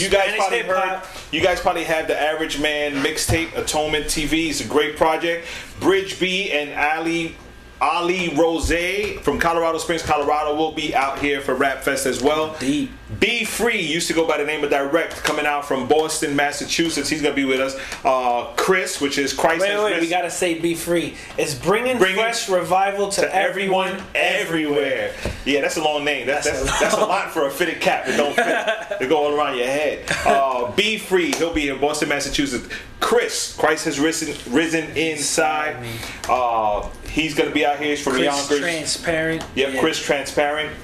You guys Spanish probably heard. You guys probably have the Average Man mixtape, Atonement TV. It's a great project. Bridge B and Ali Ali Rose from Colorado Springs, Colorado, will be out here for Rap Fest as well. Deep. Be Free used to go by the name of Direct, coming out from Boston, Massachusetts. He's gonna be with us. Uh, Chris, which is Christ Wait, wait, we gotta say be free. It's bringing, Bringing fresh revival to, to everyone, everywhere. Yeah, that's a long name. That's that's, That's that's, a lot for a fitted cap. It don't fit. They go all around your head. Uh, be free. He'll be in Boston, Massachusetts. Chris, Christ has risen risen inside. Uh, he's gonna be out here. He's from Chris Yonkers. transparent. Yep, Yeah. Chris Transparent.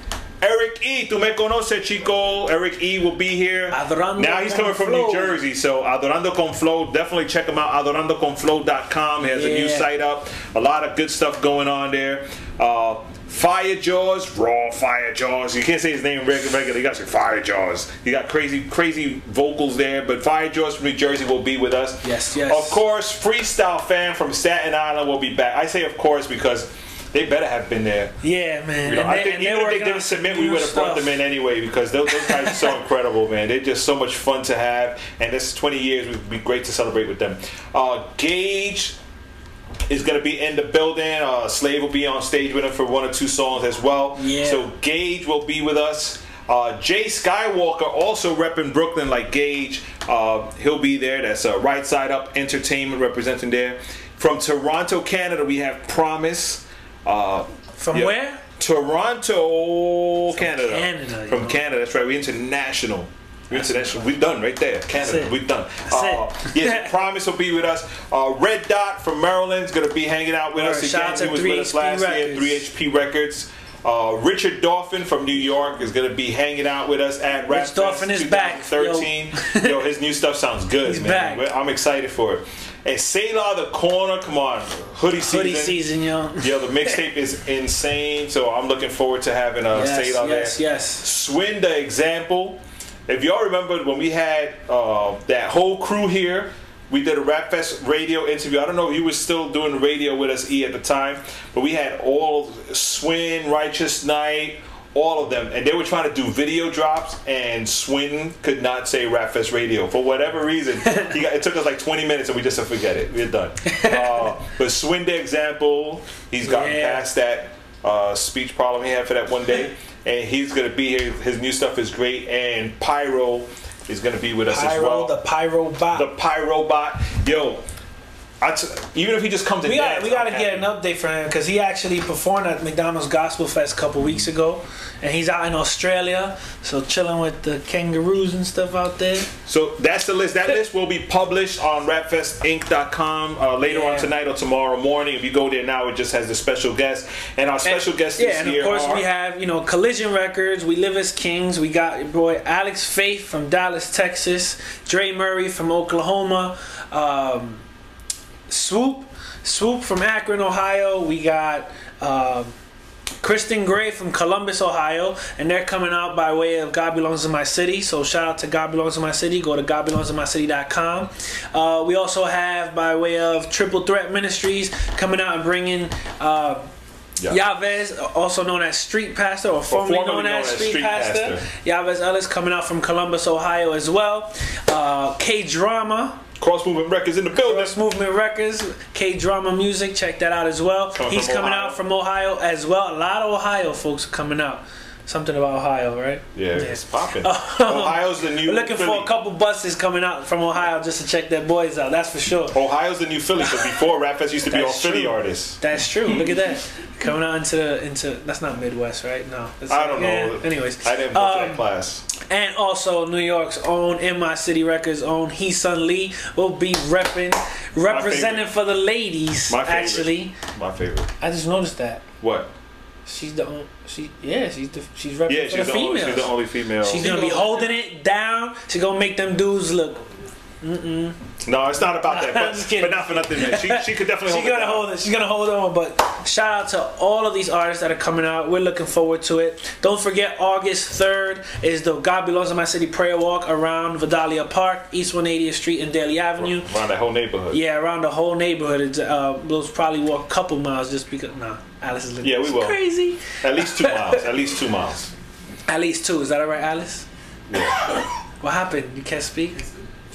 Eric E, tu me conoces, chico. Eric E will be here. Adorando now he's coming from Flow. New Jersey, so Adorando con Flow. Definitely check him out. AdorandoConFlow.com. He has a new site up. A lot of good stuff going on there. Uh, Fire Jaws, Raw Fire Jaws. You can't say his name reg- regular. You got to say Fire Jaws. You got crazy, crazy vocals there. But Fire Jaws from New Jersey will be with us. Yes, yes. Of course, Freestyle Fan from Staten Island will be back. I say of course because they better have been there. Yeah, man. You know, I they- think even if they didn't submit, we would have brought them in anyway because those, those guys are so incredible, man. They're just so much fun to have, and this 20 years would be great to celebrate with them. Uh, Gage is going to be in the building. Uh, Slave will be on stage with him for one or two songs as well. Yeah. So Gage will be with us. Uh, Jay Skywalker also repping Brooklyn like Gage. Uh, he'll be there. That's uh, Right Side Up Entertainment representing there. From Toronto, Canada, we have Promise. Uh, From yeah. where? Toronto, Canada. Canada, From yo. Canada, that's right. We're international. We're international. We're done right there. Canada, we're done. Uh, yes, Promise will be with us. Uh, Red Dot from Maryland is going to be hanging out with us Shout again. He was with us 3HP last year. 3HP Records. Uh, Richard Dolphin from New York is going to be hanging out with us at Rap Fest Dolphin is back, 2013. Yo. his new stuff sounds good, He's man. back. I'm excited for it. And Selah the Corner, come on, hoodie season. Hoodie season, yo. Yo, the mixtape is insane, so I'm looking forward to having uh, Yes, Selah yes, there. yes. Swin the example. If y'all remember when we had uh, that whole crew here, we did a Rap Fest radio interview. I don't know if you was still doing radio with us, E, at the time, but we had all Swin, Righteous Night, all of them, and they were trying to do video drops, and Swin could not say Rap Fest radio for whatever reason. he got, it took us like 20 minutes, and we just said forget it, we're done. Uh, but Swin the example, he's gotten Yeah. past that uh, speech problem he had for that one day, and he's gonna be here. His new stuff is great, and Pyro is gonna be with us as well. the Pyro bot. The Pyro bot, yo. I t- even if he just comes we got we got to get an update from him because he actually performed at McDonald's Gospel Fest a couple weeks ago, and he's out in Australia, so chilling with the kangaroos and stuff out there. So that's the list. That list will be published on rapfestinc.com uh, later on tonight or tomorrow morning. If you go there now, it just has the special guest, and our special guests yeah, this and of course are we have you know Collision Records. We live as kings. We got your boy Alex Faith from Dallas, Texas. Dre Murray from Oklahoma. Um, Swoop, Swoop from Akron, Ohio. We got. Um, Kristen Gray from Columbus, Ohio, and they're coming out by way of God Belongs in My City. So shout out to God Belongs in My City. Go to GodBelongsInMyCity.com. Uh, we also have by way of Triple Threat Ministries coming out and bringing. Uh, Yeah. Yavez, also known as Street Pastor or formerly, formerly known, as Street, Street Pastor. Pastor. Yavez Ellis coming out from Columbus, Ohio as well. Uh, K Drama. Cross Movement Records in the building. Cross Movement Records, K Drama Music, check that out as well. Coming He's coming Ohio. out from Ohio as well. A lot of Ohio folks are coming out. Something about Ohio, right? Yeah, it's popping. Ohio's the new. We're looking Philly. for a couple buses coming out from Ohio just to check their boys out. That's for sure. Ohio's the new Philly. So before Rap Fest used to be all That's Philly artists. That's true. Look at that. Coming out into the into that's not Midwest, right? No. It's- I don't yeah, know. Anyways, I didn't go to Um, that class. and also New York's own In My City Records own He Sun Lee will be repping, representing for the ladies. My favorite. Actually, My favorite. I just noticed that What? She's the only, she yeah she's the she's repping Yeah, for she's the the, only, females. she's the only female. She's gonna be holding it down. She's gonna make them dudes look. Mm-mm. No, it's not about that. I'm But, just kidding. but not for nothing, man. She, she could definitely She's hold it gonna down. hold it. She's gonna hold on. But shout out to all of these artists that are coming out. We're looking forward to it. Don't forget, August third is the God Belongs in My City prayer walk around Vidalia Park, East 180th Street and Daly Avenue. Around the whole neighborhood. Yeah, around the whole neighborhood. It's, uh, we'll probably walk a couple miles just because. Nah, Alice is looking Yeah, we will. crazy. At least two miles. At least two miles. At least two. Is that all right, Alice? Yeah. What happened? You can't speak.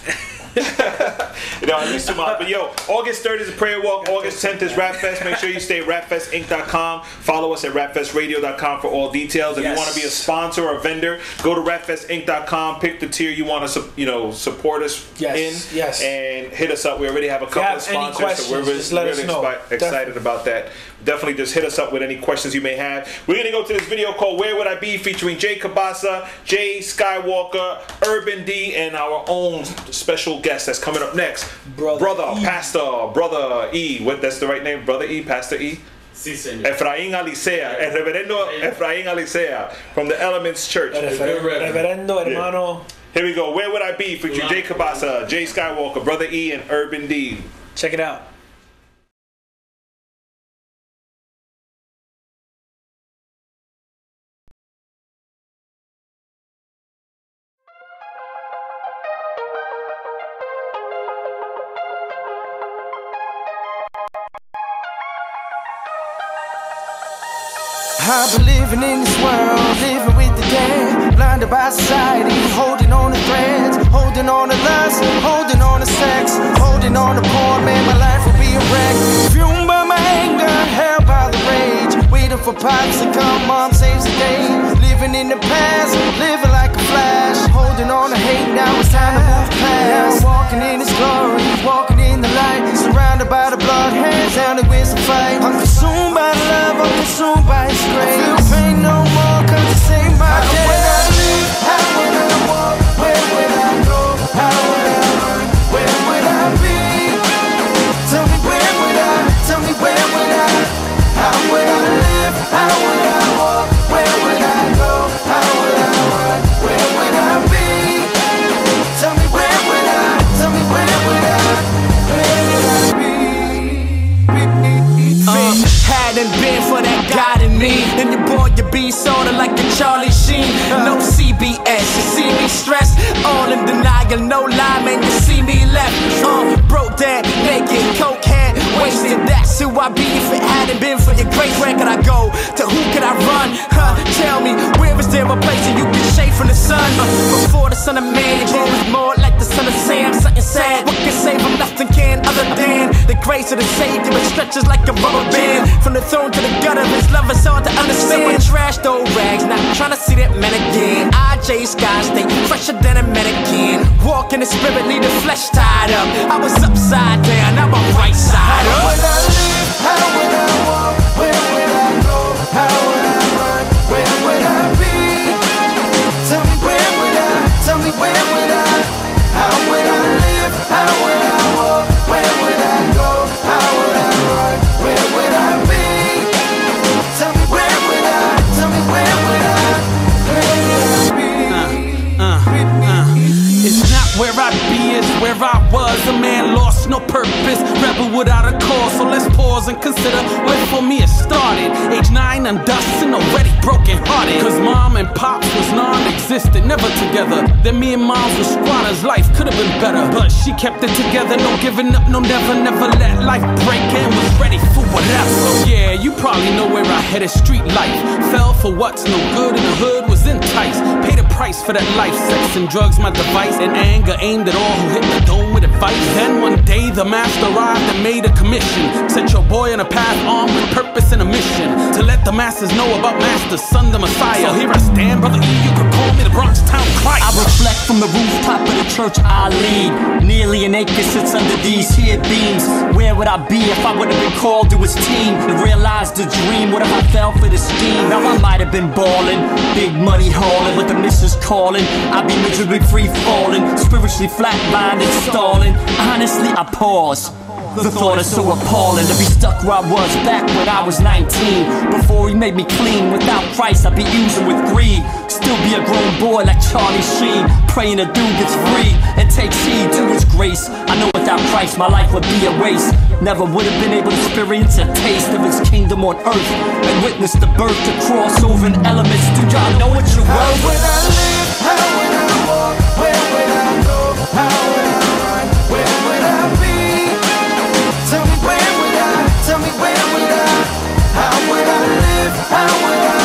No, at least two miles. But yo, August 3rd is a prayer walk. August 10th is Rap Fest. Make sure you stay at rapfestinc.com. Follow us at rapfestradio.com for all details. If Yes. you want to be a sponsor or a vendor, go to rapfestinc.com. Pick the tier you want to, you know, support us Yes, in. yes. And hit us up. We already have a couple have of sponsors, so we're really, just really know. expi- excited about that. Definitely just hit us up with any questions you may have. We're gonna go to this video called "Where Would I Be" featuring Jay Kabasa, Jay Skywalker, Urban D, and our own special guest that's coming up next, brother, brother Pastor, brother E. What that's the right name, brother E, Pastor E. Sí, señor. Efraín Alicea, El Reverendo Efraín Alicea from the Elements Church. Refer- Reverendo hermano. Here we go. Where would I be? Featuring Jay Kabasa, Jay Skywalker, Brother E, and Urban D. Check it out. I've been living in this world, living with the dead, blinded by society, holding on to threads, holding on to lust, holding on to sex, holding on to porn, man, my life will be a wreck. Fumed by my anger, held by the rage, waiting for pops to come, mom saves the day. Living in the past, living like a flash, holding on to hate, now it's time to move past. Now I'm walking in his glory, walking in the light, surrounded by the blood, hands down and with some fight. I'm consumed by love, I'm consumed by his grace. I feel pain no more, cause it saved my day. How would I live? How would I walk? Where would I go? How would I run? Where would I be? Tell me where would I? Tell me where would I? How would I live? How would I me. Then your boy, you be sorta like a Charlie Sheen. No CBS, you see me stressed. All in denial, no lie, man, you see me left. Uh, broke down, naked, head, wasted. That's who I be if it hadn't been for your grace. Where could I go? To who could I run? Huh? Tell me, where is there a place that you can shade from the sun? Uh, before the son of man, was more like the son of Sam. Something sad, what can save him? Nothing can other than the grace of the Savior. It stretches like a rubber band. From the throne to the gutter, his love is hard to understand. Trashed old rags, not trying to see that man again. I, J Sky, stay fresher than a mannequin. Walk in the spirit, leave the flesh tied up. I was upside down, now I'm right side Where would I be? Where I was. A man lost no purpose, rebel without a cause. So let's pause and consider where for me it started. Age nine, I'm dusting, already broken hearted. Cause mom and pops was non existent, never together. Then me and moms were squatters, life could have been better. But she kept it together, no giving up, no never, never let life break and was ready for whatever. Yeah, you probably know where I headed, street life. Fell for what's no good in the hood, was enticed. Paid a price for that life, sex and drugs, my device. And anger aimed at all who hit the dome with advice. Then one day the master arrived and made a commission. Set your boy on a path armed with purpose and a mission. To let the masses know about Master's son, the Messiah. So here I stand, brother E, you could call me the Bronx Town Christ. I reflect from the rooftop of the church I lead. Nearly an acre sits under these here beams. Where would I be if I would have been called to his team? And realized the dream, what if I fell for the scheme? Now I might have been balling, big money hauling, but the missus calling. I'd be miserably free falling, spiritually flatlined and stalling. Honestly, I pause. The thought is so appalling to be stuck where I was back when I was 19. Before he made me clean, without Christ, I'd be using with greed. Still be a grown boy like Charlie Sheen, praying a dude gets free and takes heed to his grace. I know without Christ, my life would be a waste. Never would have been able to experience a taste of his kingdom on earth and witness the birth to crossover elements. Do y'all know what you're How worth? would I live? How would I walk? Where would I go? How where would I? How would I live? How would I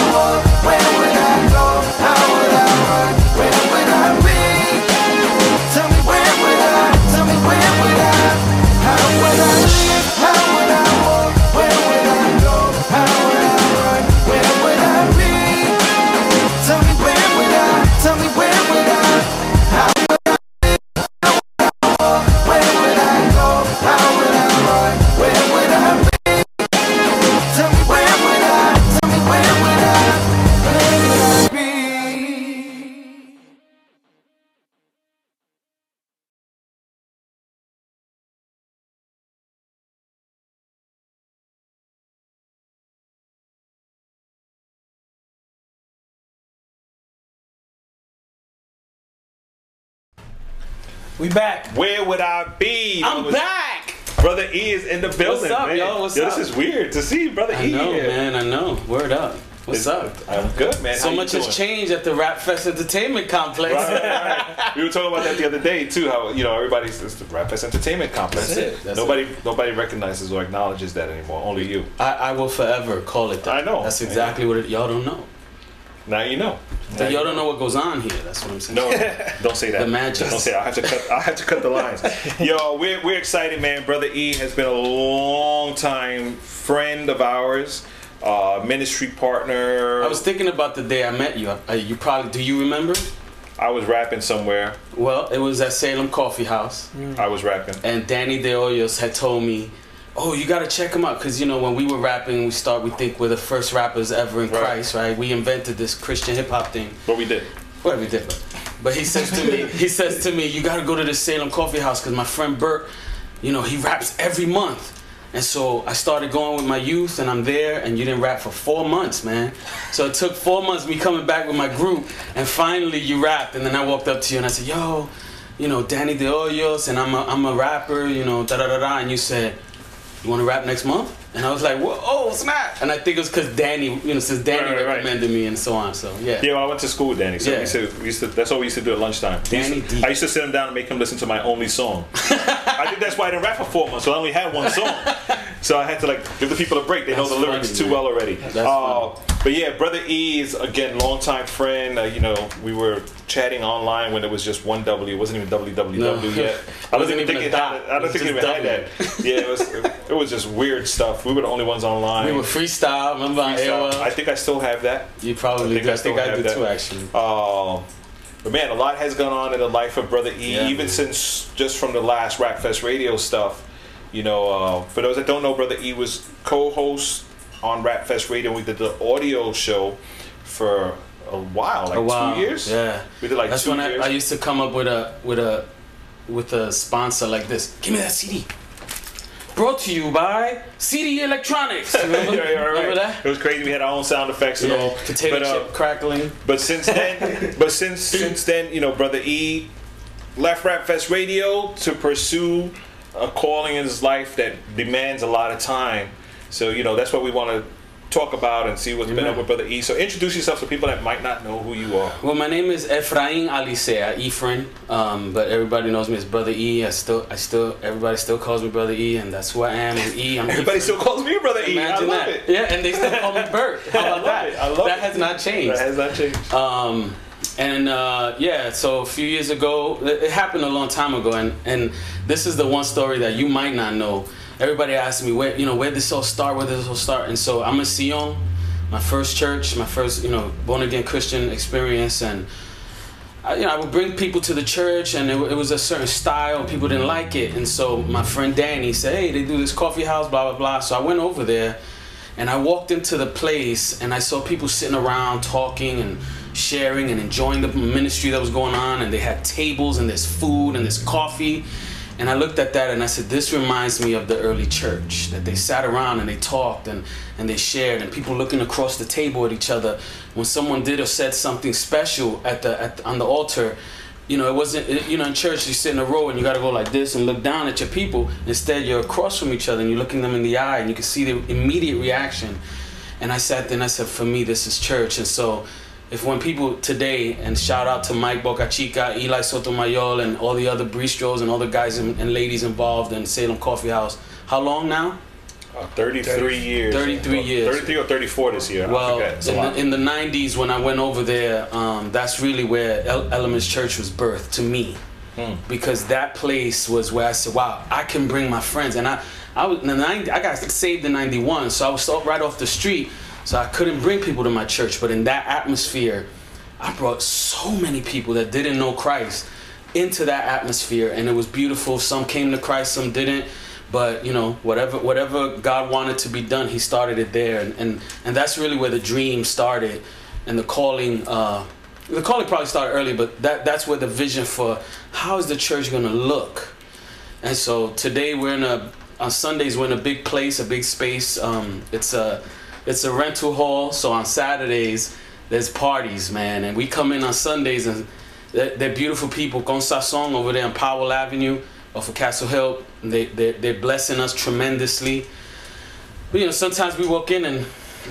We back. Where would I be? I'm was- back. Brother E is in the building, What's up, man. yo? What's yo, up? This is weird to see Brother I E know, here. man. I know. Word up. What's It's- up? I'm good, man. So How you much doing? has changed at the Rap Fest Entertainment Complex. Right, right, right. We were talking about that the other day too. How you know everybody's it's the Rap Fest Entertainment Complex. That's it, that's nobody nobody recognizes or acknowledges that anymore. Only you. I, I will forever call it that. I know. That's exactly what it, y'all don't know. Now you know. But y'all don't know what goes on here. That's what I'm saying. No, don't say that. The magic. Don't say that. I have to cut. I have to cut the lines. Yo, we're we're excited, man. Brother E has been a long time friend of ours, uh, ministry partner. I was thinking about the day I met you. Uh, you probably do. You remember? I was rapping somewhere. Well, it was at Salem Coffee House. I was rapping. And Danny De Hoyos had told me, "Oh, you gotta check him out," because you know when we were rapping, we start we think we're the first rappers ever in Right. Christ, right? We invented this Christian hip hop thing. What we did. What we did. But he says to me, he says to me, you gotta go to the Salem Coffee House because my friend Bert, you know, he raps every month. And so I started going with my youth, and I'm there, and you didn't rap for four months, man. So it took four months me coming back with my group, and finally you rapped, and then I walked up to you and I said, yo, you know, Danny De Hoyos, and I'm a, I'm a rapper, you know, da da da da, and you said, you want to rap next month? And I was like, whoa, oh snap! And I think it was because Danny, you know, since Danny Right, right, right. recommended me and so on. So yeah. Yeah, well, I went to school with Danny, so Yeah. we, used to, we used to. That's all we used to do at lunchtime. We used Danny to- D. I used to sit him down and make him listen to my only song. I think that's why I didn't rap for four months. So I only had one song, so I had to like give the people a break. They know That's the lyrics funny, too man. well already. That's Uh, but yeah, brother E is again longtime friend. Uh, you know, we were chatting online when it was just one W. It wasn't even www No. yet. I Wasn't even thinking. think a it dot. had. It I don't think it even had that. Yeah, it was. It, was just weird stuff. We were the only ones online. We were freestyle, remember on Freestyle. AOL? I think I still have that. You probably do. I still think I do that. too, actually. Um, but man, a lot has gone on in the life of Brother E, Yeah, even man. since just from the last Rap Fest radio stuff. You know, uh, for those that don't know, Brother E was co-host on Rap Fest Radio. We did the audio show for a while, like a while. two years. Yeah. we did like That's two when years. I, I used to come up with a with a with a sponsor like this. Give me that CD. Brought to you by CD Electronics. Remember, Yeah, yeah, right, Remember that? It was crazy. We had our own sound effects and Yeah, all. potato But, uh, chip crackling. But since then, but since since then, you know, brother E left Rap Fest Radio to pursue a calling in his life that demands a lot of time. So you know, that's what we want to talk about and see what's been up with brother E. So introduce yourself to people that might not know who you are. Well, my name is Efrain Alicea, Ephraim, um, but everybody knows me as Brother E. I still, I still, everybody still calls me Brother E, and that's who I am. I'm E. I'm Everybody Ephraim. still calls me brother E. I Imagine love that. it. Yeah, and they still call me Bert. How I about love that? it. I love that it. has not changed. That has not changed. Um, and uh, yeah, so a few years ago, it it happened a long time ago, and and this is the one story that you might not know. Everybody asks me where you know where this all start, where this all start, and so I'm a Sion, my first church, my first you know born again Christian experience, and I, you know, I would bring people to the church, and it, it was a certain style, and people didn't like it. And so my friend Danny said, "Hey, they do this coffee house, blah blah blah." So I went over there, and I walked into the place, and I saw people sitting around talking and sharing and enjoying the ministry that was going on, and they had tables, and there's food, and there's coffee. And I looked at that and I said, This reminds me of the early church. That they sat around and they talked and, and they shared, and people looking across the table at each other. When someone did or said something special at the, at the, on the altar, you know, it wasn't, it- you know, in church you sit in a row and you got to go like this and look down at your people. Instead, you're across from each other and you're looking them in the eye and you can see the immediate reaction. And I sat there and I said, For me, this is church. And so, if when people today and shout out to Mike Bocachica, Eli Sotomayor, and all the other bistros and all the guys and, and ladies involved in Salem Coffee House, how long now? Uh, 33 years. 33 years. 33 or 34 this year. Well, forget. It's a in the, in the 90s when I went over there, um, that's really where El- Elements Church was birthed to me. Hmm. Because that place was where I said, wow, I can bring my friends. And I, I, was, in the 90, I got saved in 91, so I was right off the street, so I couldn't bring people to my church. But in that atmosphere, I brought so many people that didn't know Christ into that atmosphere, and it was beautiful. Some came to Christ, some didn't. But you know, whatever whatever God wanted to be done, He started it there, and and, and that's really where the dream started, and the calling. Uh, the calling probably started early, but that that's where the vision for how is the church going to look. And so today we're in a on Sundays we're in a big place, a big space. Um, it's a it's a rental hall. So on Saturdays there's parties, man, and we come in on Sundays and they're, they're beautiful people. Con Sazon over there on Powell Avenue off of Castle Hill. They they they're blessing us tremendously. But you know sometimes we walk in and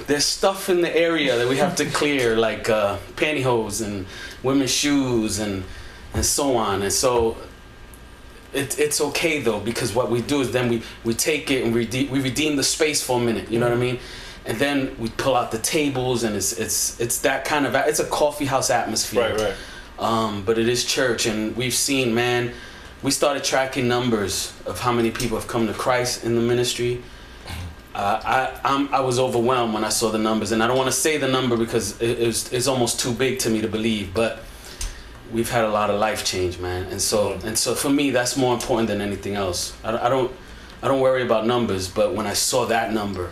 there's stuff in the area that we have to clear, like uh, pantyhose and women's shoes and and so on. And so it, it's okay though because what we do is then we, we take it and rede- we redeem the space for a minute. You know what I mean? And then we pull out the tables and it's it's it's that kind of it's a coffee house atmosphere. Right, right. Um, but it is church, and we've seen man. We started tracking numbers of how many people have come to Christ in the ministry. Uh, I I'm, I was overwhelmed when I saw the numbers, and I don't want to say the number because it, it's, it's almost too big to me to believe. But we've had a lot of life change, man, and so and so for me, that's more important than anything else. I, I don't I don't worry about numbers, but when I saw that number,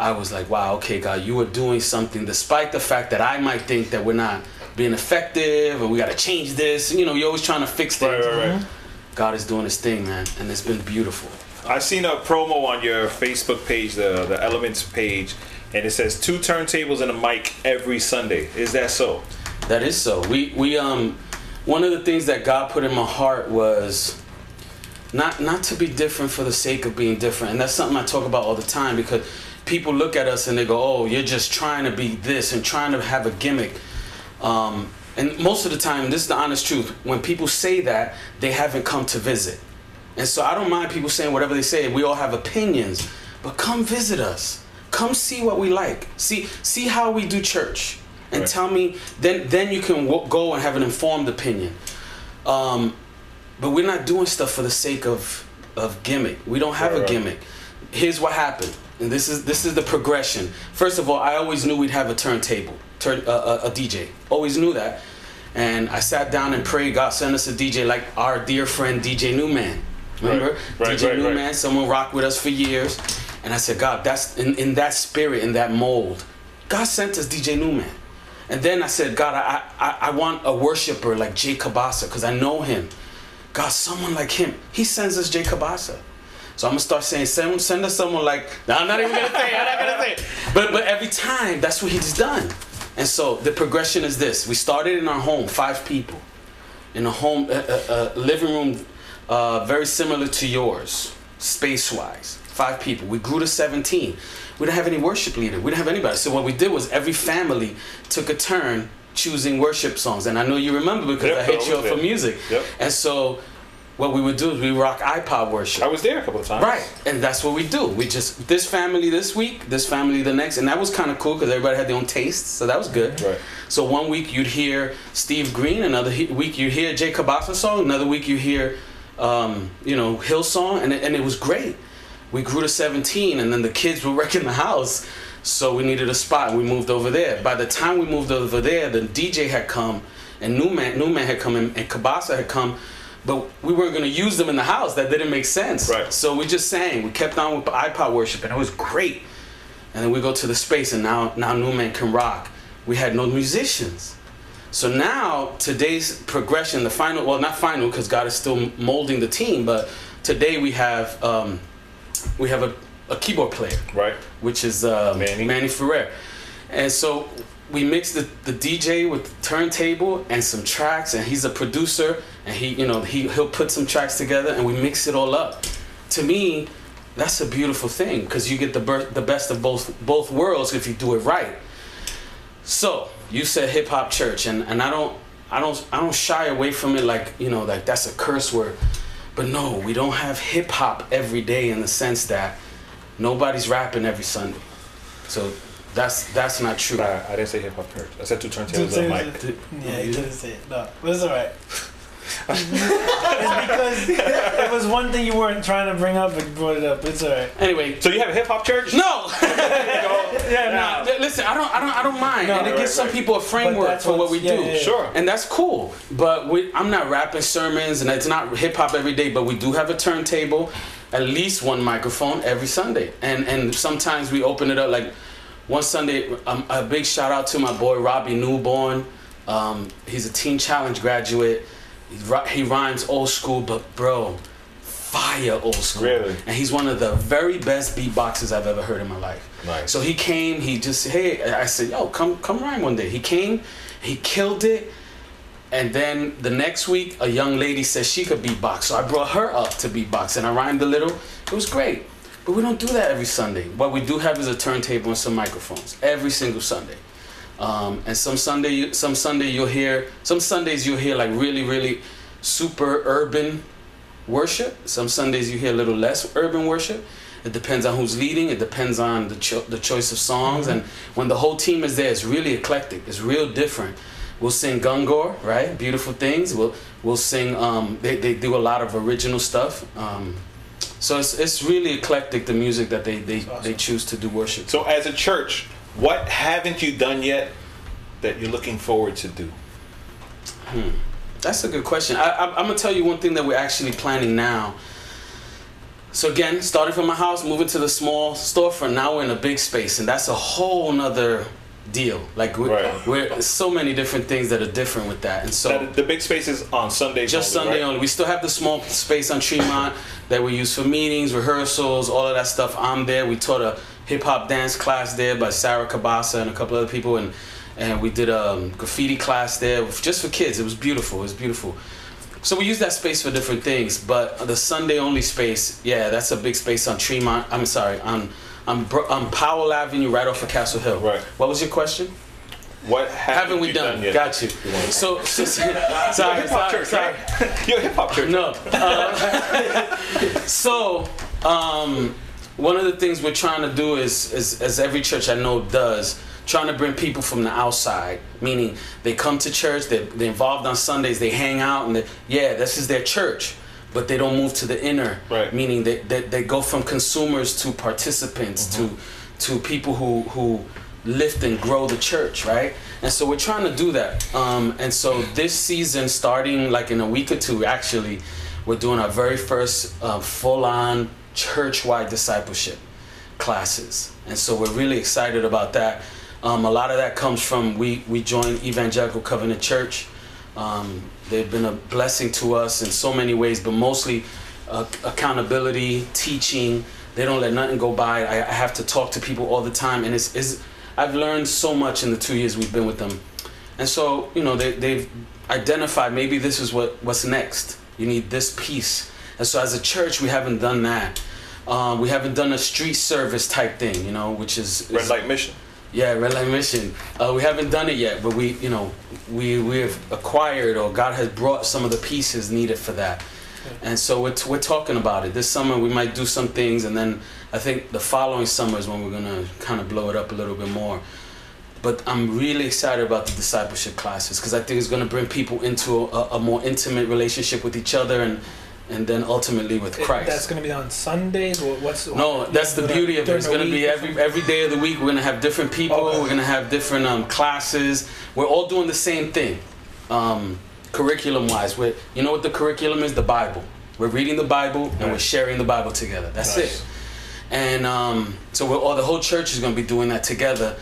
I was like, wow, okay, God, you are doing something, despite the fact that I might think that we're not being effective or we got to change this. You know, you're always trying to fix things. Right, right, right. God is doing His thing, man, and it's been beautiful. I seen a promo on your Facebook page, the the Elements page, and it says two turntables and a mic every Sunday. Is that so? That is so. We we um one of the things that God put in my heart was not not to be different for the sake of being different. And that's something I talk about all the time because people look at us and they go, "Oh, you're just trying to be this and trying to have a gimmick." Um, and most of the time, this is the honest truth. When people say that, they haven't come to visit. And so I don't mind people saying whatever they say. We all have opinions, but come visit us. Come see what we like. See see how we do church, and tell me. Then then you can w- go and have an informed opinion. Um, but we're not doing stuff for the sake of of gimmick. We don't have Right, a right. Here's what happened, and this is this is the progression. First of all, I always knew we'd have a turntable, turn uh, a, a DJ. Always knew that, and I sat down and prayed. God send us a DJ like our dear friend DJ Newman. Remember Right, right, DJ right, right. Newman? Someone rocked with us for years, and I said, God, that's in, in that spirit, in that mold. God sent us DJ Newman. And then I said, God, I, I, I want a worshiper like Jay Kabasa because I know him. God, someone like him. He sends us Jay Kabasa. So I'm gonna start saying, send, send us someone like. No, I'm not even gonna say. I'm not gonna say. But but every time, that's what he's done. And so the progression is this: we started in our home, five people, in a home, a, a, a living room, uh, very similar to yours, space-wise. Five people. We grew to 17. We didn't have any worship leader. We didn't have anybody. So what we did was every family took a turn choosing worship songs. And I know you remember because Yep, I hit you up for music. Yep. And so what we would do is we rock iPod worship. I was there a couple of times. Right, and that's what we do. We just this family this week, this family the next, and that was kind of cool because everybody had their own tastes, so that was good. Right. So one week you'd hear Steve Green, another he- week you hear Jay Kabasa song, another week you hear, um, you know, Hillsong, and it, and it was great. We grew to 17, and then the kids were wrecking the house, so we needed a spot. and We moved over there. By the time we moved over there, the DJ had come, and Newman Newman had come in, and Kabasa had come, but we weren't gonna use them in the house. That didn't make sense. Right. So we just sang. We kept on with iPod worship, and it was great. And then we go to the space, and now now Newman can rock. We had no musicians. So now today's progression, the final, well, not final because God is still molding the team, but today we have um, we have a, a keyboard player, right? Which is uh, Manny. Manny Ferrer, and so we mix the, the DJ with the turntable and some tracks, and he's a producer, and he you know he he'll put some tracks together, and we mix it all up. To me, that's a beautiful thing because you get the ber- the best of both both worlds if you do it right. So you said hip hop church, and, and I don't I don't I don't shy away from it like you know like that's a curse word, but no, we don't have hip hop every day in the sense that nobody's rapping every Sunday. So that's that's not true. I, I didn't say hip hop church. I said two Two turntables on mic. Yeah, you didn't say it. No, but it's alright. It's because it was one thing you weren't trying to bring up, but you brought it up. It's alright. Anyway, so you have a hip hop church? No. yeah, no. Listen, I don't, I don't, I don't mind, No, and it right, gives some right. people a framework that's for what we yeah, do. yeah, yeah. Sure. and that's cool. But we, I'm not rapping sermons, and it's not hip hop every day. But we do have a turntable, at least one microphone every Sunday, and and sometimes we open it up. Like one Sunday, um, a big shout out to my boy Robbie Newborn. Um, he's a Teen Challenge graduate. He, rhymes old school, but bro, fire old school. Really? And he's one of the very best beatboxers I've ever heard in my life. Nice. So he came, he just, hey, I said, yo, come come rhyme one day. He came, he killed it. And then the next week, a young lady said she could beatbox. So I brought her up to beatbox and I rhymed a little. It was great. But we don't do that every Sunday. What we do have is a turntable and some microphones every single Sunday. Um, and some Sunday, some Sunday you'll hear, some Sundays you'll hear like really, really super urban worship. Some Sundays you hear a little less urban worship. It depends on who's leading. It depends on the cho- the choice of songs. And when the whole team is there, it's really eclectic. It's real different. We'll sing Gungor, right? Beautiful things. We'll we'll sing. Um, they they do a lot of original stuff. Um, so it's it's really eclectic the music that they they, they choose to do worship. So as a church, what haven't you done yet that you're looking forward to do? Hmm. That's a good question. I, I, I'm gonna tell you one thing that we're actually planning now. So again, starting from my house, moving to the small storefront. Now we're in a big space, and that's a whole nother deal. Like we're, we're so many different things that are different with that, and so That- the big space is on Sunday. just only, Sunday right? only. We still have the small space on Tremont that we use for meetings, rehearsals, all of that stuff. I'm there. We taught a hip hop dance class there by Sarah Kabasa and a couple other people, and and we did a um, graffiti class there just for kids. It was beautiful. It was beautiful. So we use that space for different things, but the Sunday only space, yeah, that's a big space on Tremont. I'm sorry, on on, on Powell Avenue, right off of Castle Hill. Right. What was your question? What haven't we done? done yet? Got you. So, so, so sorry, sorry, sorry. You're a hip hop church. No. Uh, so, um, one of the things we're trying to do is, is, as every church I know does, trying to bring people from the outside. Meaning, they come to church, they're, they're involved on Sundays, they hang out, and yeah, this is their church. But they don't move to the inner, right. meaning they, they, they go from consumers to participants to to people who who lift and grow the church, right? And so we're trying to do that. Um, and so this season, starting like in a week or two, actually, we're doing our very first uh, full-on church-wide discipleship classes. And so we're really excited about that. Um, a lot of that comes from we we joined Evangelical Covenant Church. Um, they've been a blessing to us in so many ways, but mostly uh, accountability, teaching. They don't let nothing go by. I, I have to talk to people all the time, and it's, it's I've learned so much in the two years we've been with them. And so, you know, they, they've identified maybe this is what, what's next. You need this piece. And so, as a church, we haven't done that. Um, we haven't done a street service type thing, you know, which is, Red light mission. yeah, red light mission. Uh, we haven't done it yet, but we, you know, we we have acquired or God has brought some of the pieces needed for that, and so we're, we're talking about it. This summer we might do some things, and then I think the following summer is when we're gonna kind of blow it up a little bit more. But I'm really excited about the discipleship classes because I think it's gonna bring people into a, a more intimate relationship with each other and and then ultimately with It- Christ. That's gonna be on Sundays. What's No, that's the beauty of it. It's going to be every every day of the week. We're going to have different people. We're going to have different um, classes. We're all doing the same thing. um, curriculum wise. We're, you know what the curriculum is? The Bible. We're reading the Bible and we're sharing the Bible together. That's Nice. it. And um, so we're, all the whole church is going to be doing that together.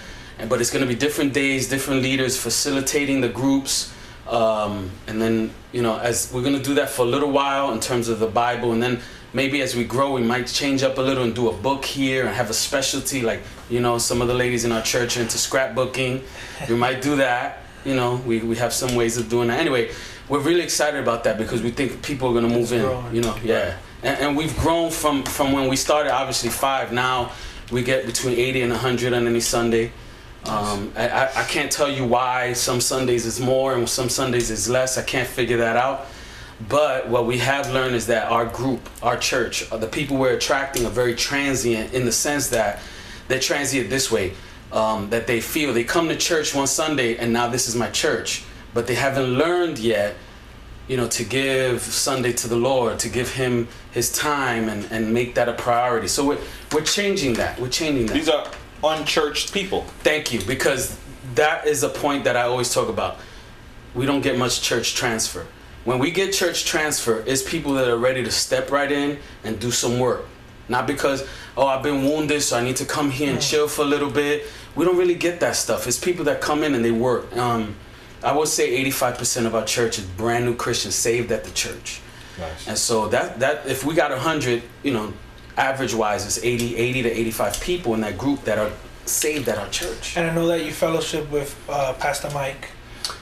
But it's going to be different days, different leaders facilitating the groups. Um, and then, you know, as we're going to do that for a little while in terms of the Bible. And then maybe as we grow, we might change up a little and do a book here and have a specialty. Like, you know, some of the ladies in our church are into scrapbooking. we might do that. You know, we, we have some ways of doing that. Anyway, we're really excited about that because we think people are going to move in. You know, yeah. And, and we've grown from, from when we started, obviously five. Now we get between 80 and 100 on any Sunday. Um, I, I, can't tell you why some Sundays is more and some Sundays is less. I can't figure that out. But what we have learned is that our group, our church, uh, the people we're attracting are very transient in the sense that they're transient this way. Um, that they feel they come to church one Sunday and now this is my church, but they haven't learned yet, you know, to give Sunday to the Lord, to give Him His time and, and make that a priority. So we're, we're changing that. We're changing that. These are unchurched people. Thank you, because that is a point that I always talk about. We don't get much church transfer. When we get church transfer, it's people that are ready to step right in and do some work. Not because, oh, I've been wounded, so I need to come here and chill for a little bit. We don't really get that stuff. It's people that come in and they work. Um, I would say 85% of our church is brand new Christians saved at the church. Nice. And so that that if we got 100, you know, average wise it's 80 80 to 85 people in that group that are saved at our church. And I know that you fellowship with uh, Pastor Mike,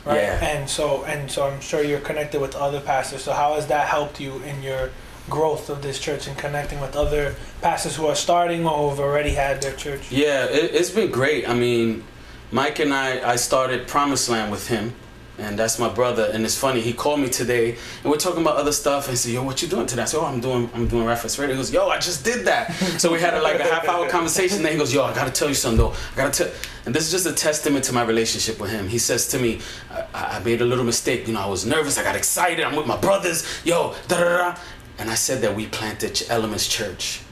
right? Yeah. And so and so I'm sure you're connected with other pastors. So how has that helped you in your growth of this church and connecting with other pastors who are starting or who've already had their church? Yeah, it, it's been great. I mean, Mike and I, I started Promised Land with him, and that's my brother. And it's funny, he called me today, and we're talking about other stuff. And he said, "Yo, what you doing today?" I said, "Oh, I'm doing, I'm doing RapFest Radio." He goes, "Yo, I just did that." so we had a, like a half hour conversation. Then he goes, "Yo, I gotta tell you something though. I gotta tell." And this is just a testament to my relationship with him. He says to me, I, I made a little mistake. You know, I was nervous. I got excited. I'm with my brothers. Yo, da da da. And I said that we planted Elements Church.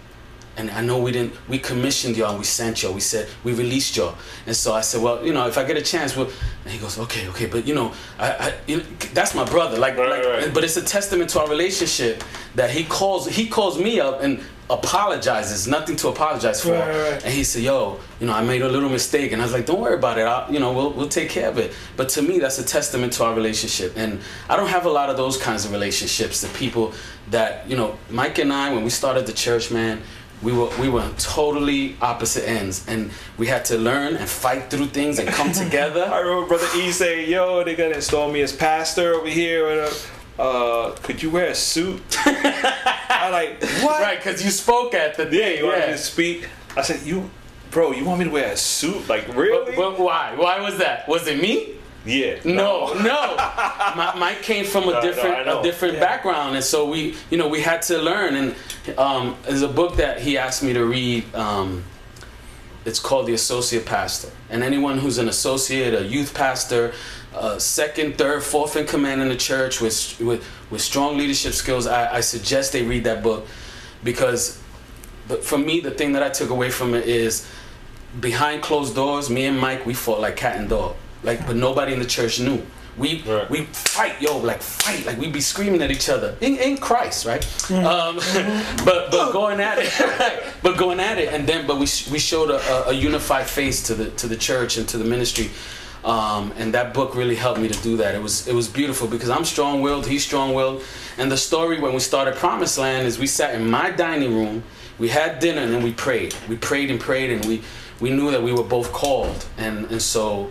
And I know we didn't, we commissioned y'all we sent y'all. We said, we released y'all. And so I said, well, you know, if I get a chance, well, and he goes, okay, okay, but you know, I, I you know, that's my brother. Like, right, like but it's a testament to our relationship that he calls, he calls me up and apologizes, nothing to apologize for. Right, right, right. And he said, yo, you know, I made a little mistake. And I was like, don't worry about it. I'll, you know, we'll, we'll take care of it. But to me, that's a testament to our relationship. And I don't have a lot of those kinds of relationships. The people that, you know, Mike and I, when we started the church, man, we were we were on totally opposite ends, and we had to learn and fight through things and come together. I remember Brother E say, "Yo, they're gonna install me as pastor over here. and, Uh, could you wear a suit?" I like what? Right, because you spoke at the Yeah, you want yeah. me to speak? I said, "You, bro, you want me to wear a suit? Like really?" But, but why? Why was that? Was it me? Yeah. No, no. My, Mike came from a no, different, I know. a different background, and so we, you know, we had to learn. And um, there's a book that he asked me to read. Um, it's called The Associate Pastor, and anyone who's an associate, a youth pastor, uh, second, third, fourth in command in the church with with with strong leadership skills, I, I suggest they read that book because. But for me, the thing that I took away from it is behind closed doors, me and Mike, we fought like cat and dog. Like, but nobody in the church knew. We we fight, yo, like fight, like we'd be screaming at each other in, in Christ, right? Um, but but going at it, but going at it, and then but we we showed a, a, a unified face to the to the church and to the ministry. Um, and that book really helped me to do that. It was it was beautiful because I'm strong-willed, he's strong-willed, and the story when we started Promised Land is we sat in my dining room, we had dinner, and then we prayed. We prayed and prayed, and we we knew that we were both called, and and so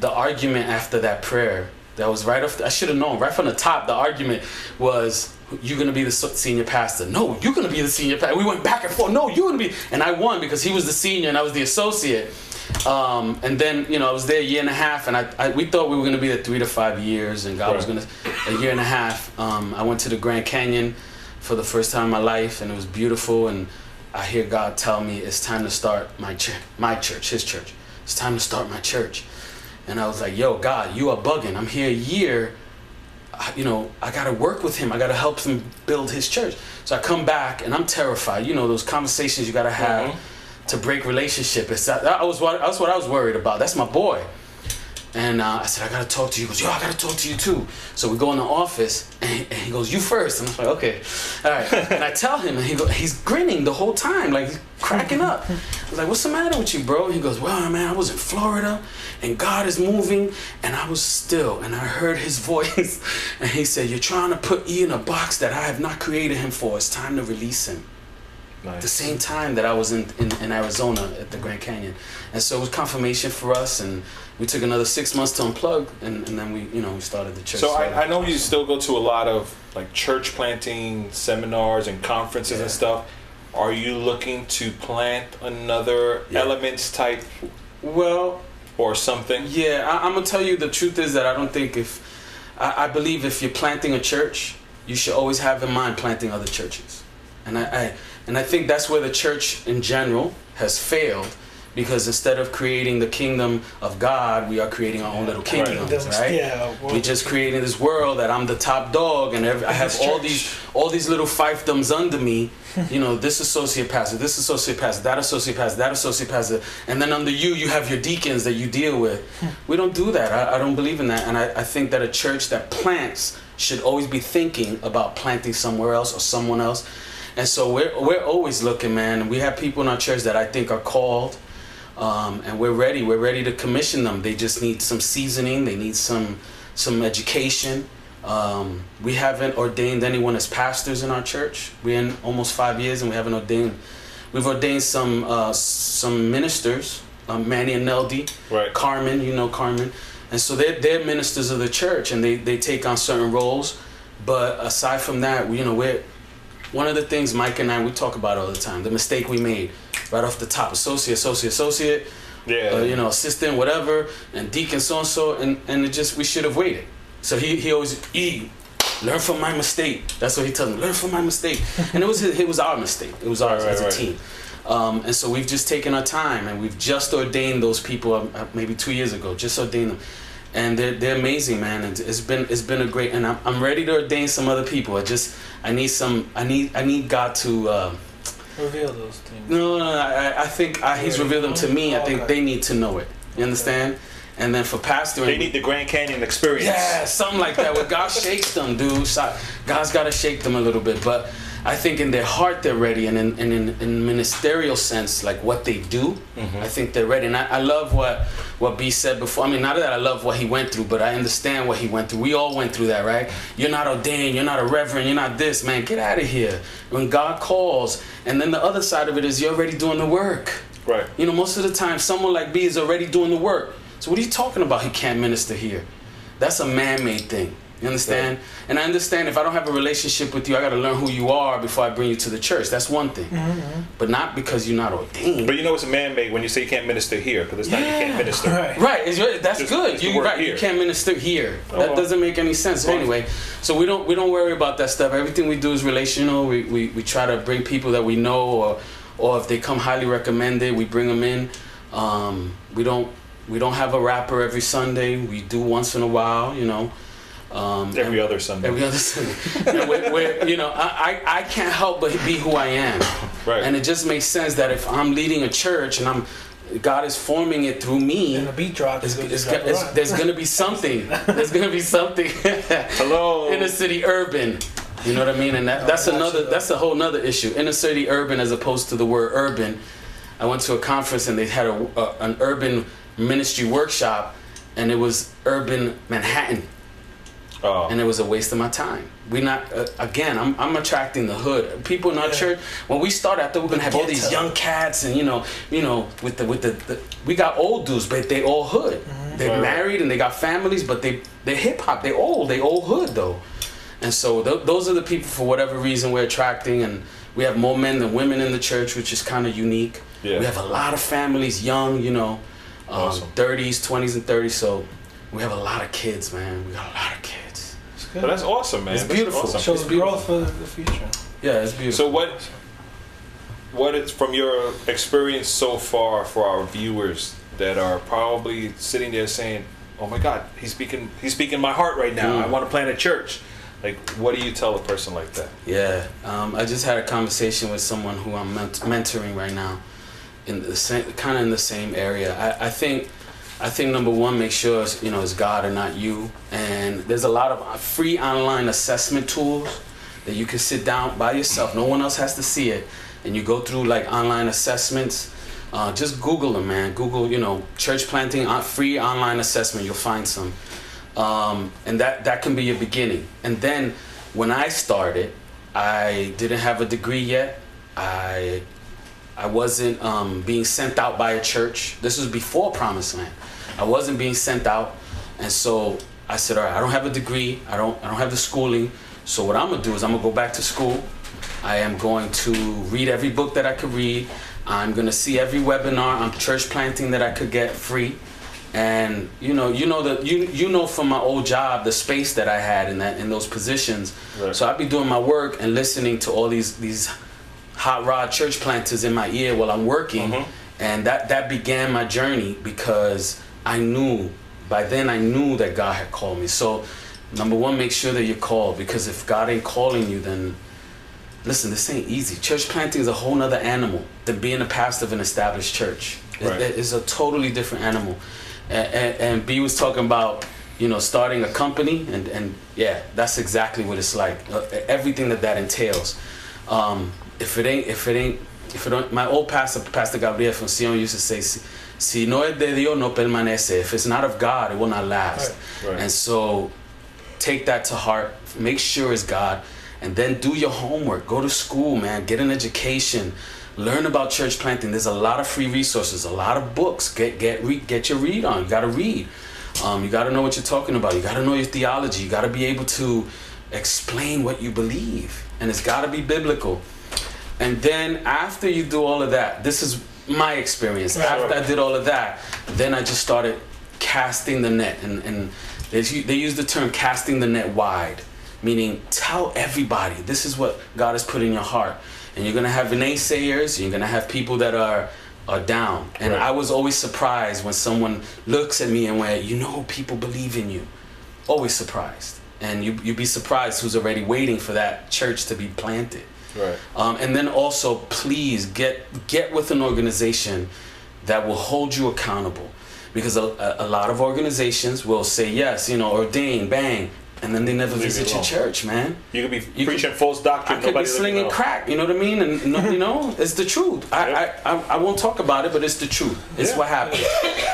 the argument after that prayer that was right off. I should have known right from the top. The argument was. You're gonna be the senior pastor. No, you're gonna be the senior pastor. We went back and forth. No, you're gonna be, and I won because he was the senior and I was the associate. Um, and then you know I was there a year and a half, and I, I we thought we were gonna be there three to five years, and God was gonna a year and a half. Um, I went to the Grand Canyon for the first time in my life, and it was beautiful. And I hear God tell me it's time to start my church, my church, His church. It's time to start my church. And I was like, Yo, God, you are bugging. I'm here a year. I- You know, I gotta work with him. I gotta help him build his church. So I come back and I'm terrified. You know, those conversations you gotta have mm-hmm. to break relationship. It's that, that was what that's what I was worried about. That's my boy. And uh, I said, I gotta talk to you. He goes, yo, I gotta talk to you too. So we go in the office, and, and he goes, you first. And I'm like, okay, all right. and I tell him, and he go, he's grinning the whole time, like he's cracking up. I was like, what's the matter with you, bro? He goes, well, man, I was in Florida, and God is moving, and I was still, and I heard his voice, and he said, you're trying to put E in a box that I have not created him for. It's time to release him. At the same time that I was in, in, in Arizona at the Grand Canyon. And so it was confirmation for us, and we took another six months to unplug, and, and then we, you know, we started the church. So I, I know you still go to a lot of like church planting seminars and conferences and stuff. Are you looking to plant another elements type? Well, or something. Yeah, I, I'm gonna tell you the truth is that I don't think if I, I believe if you're planting a church, you should always have in mind planting other churches, and I, I and I think that's where the church in general has failed. Because instead of creating the kingdom of God, we are creating our own little kingdoms, Kingdoms, right? yeah, well- we just creating this world that I'm the top dog, and every, I have all these all these little fiefdoms under me. You know, this associate pastor, this associate pastor, that associate pastor, that associate pastor, and then under you, you have your deacons that you deal with. We don't do that. I, I don't believe in that, and I, I think that a church that plants should always be thinking about planting somewhere else or someone else. And so we're we're always looking, man. We have people in our church that I think are called, um, and we're ready. We're ready to commission them. They just need some seasoning. They need some some education. Um, we haven't ordained anyone as pastors in our church. We're in almost five years, and we haven't ordained. We've ordained some uh, some ministers, um, Manny and Neldy, right. Carmen. You know Carmen, and so they're they're ministers of the church, and they they take on certain roles. But aside from that, we, you know, we're one of the things Mike and I we talk about all the time. The mistake we made right off the top: associate, associate, associate. Yeah. Uh, you know, assistant, whatever, and deacon, so and so, and and it just we should have waited. So he he always e learn from my mistake. That's what he tells me. Learn from my mistake, and it was it was our mistake. It was ours Right, as a right. team. Um, and so we've just taken our time, and we've just ordained those people uh, uh, maybe two years ago. Just ordained them, and they're they're amazing, man. And it's been it's been a great. And I'm I'm ready to ordain some other people. I just I need some I need I need God to. Uh, Reveal those things. no, no, no, I, I think I, he's revealed them to me. I think they need to know it. You understand? And then for pastoring, They need the Grand Canyon experience. yeah, something like that. Where God shakes them, dude. God's got to shake them a little bit. But I think in their heart they're ready, and in, and in, in ministerial sense, like what they do, mm-hmm. I think they're ready. And I, I love what what B said before. I mean, not that I love what he went through, but I understand what he went through. We all went through that, right? You're not ordained. You're not a reverend. You're not this, man. Get out of here. When God calls, and then the other side of it is you're already doing the work. Right. You know, most of the time, someone like B is already doing the work. So what are you talking about? He can't minister here. That's a man-made thing. You understand? And I understand if I don't have a relationship with you, I got to learn who you are before I bring you to the church. That's one thing. But not because you're not ordained. But you know it's a man-made when you say you can't minister here because it's not you can't minister. Right, it's, right, that's Just- good. just You word right, you can't minister here. Oh, that well. doesn't make any sense. Well. Anyway, so we don't we don't worry about that stuff. Everything we do is relational. We, we, we try to bring people that we know, or or if they come highly recommended, we bring them in. Um, we don't we don't have a rapper every Sunday. We do once in a while, you know. Um, Every and- other Sunday. Every other Sunday. And we're, we're- you know, I, I, I can't help but be who I am. Right. And it just makes sense that if I'm leading a church and I'm God is forming it through me. And the beat drop it's, is it's, gonna it's- there's gonna be something. There's gonna be something. Hello. Inner city urban. You know what I mean? And that, that's another. That's a whole nother issue. Inner city urban, as opposed to the word urban. I went to a conference and they had a, a an urban ministry workshop, and it was urban Manhattan. Oh. And it was a waste of my time. We not uh, again. I'm, I'm attracting the hood. People in our church. When we started, I thought we were gonna have all these young cats, and you know, you know, with the with the, the we got old dudes, but they all hood. They're Right. married and they got families, but they they hip hop. They old. They old hood though. And so th- those are the people for whatever reason we're attracting, and we have more men than women in the church, which is kind of unique. Yeah. We have a lot of families, young, you know, um, Awesome. 30s, 20s, and 30s. So we have a lot of kids, man. We got a lot of kids. But that's awesome, man. It's That's beautiful. awesome. Shows growth for the future. Yeah, it's beautiful. So what? What is from your experience so far for our viewers that are probably sitting there saying, "Oh my God, he's speaking. He's speaking my heart right now. I Mm. want to plant a church." Like, what do you tell a person like that? Yeah, um, I just had a conversation with someone who I'm ment- mentoring right now, in the same kind of in the same area. I, I think, I think number one, make sure you know it's God and not you. And there's a lot of free online assessment tools that you can sit down by yourself. No one else has to see it, and you go through like online assessments. Uh, just Google them, man. Google, you know, church planting uh, free online assessment. You'll find some, um, and that that can be your beginning. And then when I started, I didn't have a degree yet. I I wasn't um, being sent out by a church. This was before Promised Land. I wasn't being sent out, and so I said, all right, I don't have a degree. I don't I don't have the schooling. So what I'm gonna do is I'm gonna go back to school. I am going to read every book that I could read. I'm gonna see every webinar on church planting that I could get free. And you know, you know that you you know from my old job the space that I had in that in those positions. Right. So I'd be doing my work and listening to all these these hot rod church planters in my ear while I'm working, mm-hmm. and that that began my journey because I knew by then I knew that God had called me. So number one, make sure that you're called because if God ain't calling you, then listen, this ain't easy. Church planting is a whole nother animal than being a pastor of an established church. Right. it- it's a totally different animal. And, and, and B was talking about, you know, starting a company, and, and yeah, that's exactly what it's like. Uh, everything that that entails. Um, if it ain't, if it ain't, if it don't, my old pastor, Pastor Gabriel from Sion used to say, si, no es de Dios, no permanece. If it's not of God, it will not last. Right, right. And so take that to heart. Make sure it's god. And then do your homework. Go to school man. Get an education. Learn about church planting. There's a lot of free resources a lot of books. Get get re- get your read on. You got to read. Um, you got to know what you're talking about. You got to know your theology. You got to be able to explain what you believe. And it's got to be biblical. And then after you do all of that this is my experience. Right, after i did all of that then i just started casting the net. And, and they, they use the term casting the net wide meaning tell everybody this is what god has put in your heart. And you're gonna have naysayers you're gonna have people that are are down. And Right. i was always surprised when someone looks at me and went you know people believe in you. Always surprised. And you, you'd be surprised who's already waiting for that church to be planted Right. um, and then also, please get get with an organization that will hold you accountable, because a, a, a lot of organizations will say yes, you know, ordain, bang, and then they never Leave visit your church, man. You could be preaching false doctrine. I could be slinging crack, you know what I mean? And no, you know, it's the truth. I, I, I, I won't talk about it, but it's the truth. It's Yeah. what happened.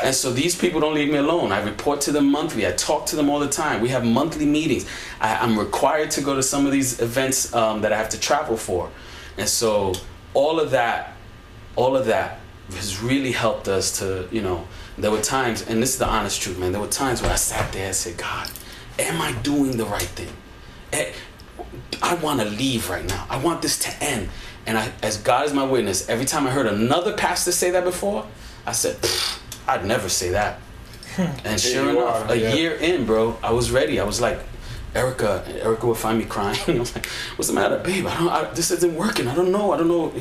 And so these people don't leave me alone. I report to them monthly. I talk to them all the time. We have monthly meetings. I, I'm required to go to some of these events um, that I have to travel for. And so all of that, all of that has really helped us to, you know, there were times, and this is the honest truth, man. There were times where I sat there and said, God, am I doing the right thing? Eh, I want to leave right now. I want this to end. And I, as God is my witness, every time I heard another pastor say that before, I said, I'd never say that. And sure enough, are, a yeah. year in, bro, I was ready. I was like, Erica, Erica would find me crying. I was like, what's the matter, babe? I don't, I, this isn't working. I don't know. I don't know.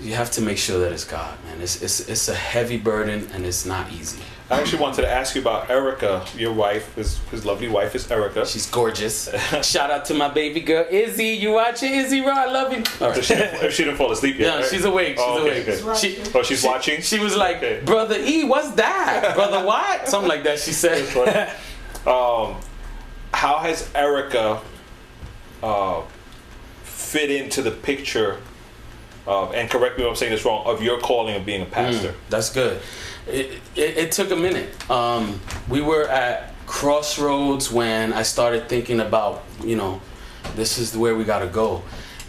You have to make sure that it's God, man. It's, it's, it's a heavy burden and it's not easy. I actually wanted to ask you about Erica, your wife. His, his lovely wife is Erica. She's gorgeous. Shout out to my baby girl, Izzy. You watching, Izzy, bro? I love you. All right. She didn't, she didn't fall asleep yet. Yeah, right? she's awake. She's Oh, okay, awake. good. She, oh, she's she- watching. She was like, "Brother E, what's that? Brother what? Something like that." She said. um, how has Erica uh, fit into the picture? Of, and correct me if I'm saying this wrong. Of your calling of being a pastor. Mm, that's good. It, it, it took a minute. Um, we were at crossroads when I started thinking about, you know, this is where we got to go.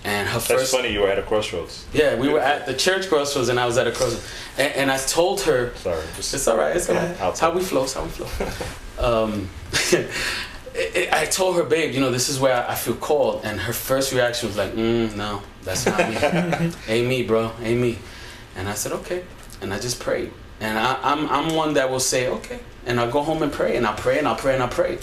And her That's first. funny. You were at a crossroads. Yeah, we were at the church crossroads, and I was at a crossroads, and, and I told her. Sorry, it's all right. It's all right. It's how we flow. It's how we flow. um, I- I told her, babe, you know, this is where I feel called, and her first reaction was like, mm, "No, that's not me. ain't me, bro. Ain't me." And I said, "Okay," and I just prayed. And I, I'm I'm one that will say, "Okay," and I'll go home and pray, and I'll pray, and I'll pray, and I'll pray.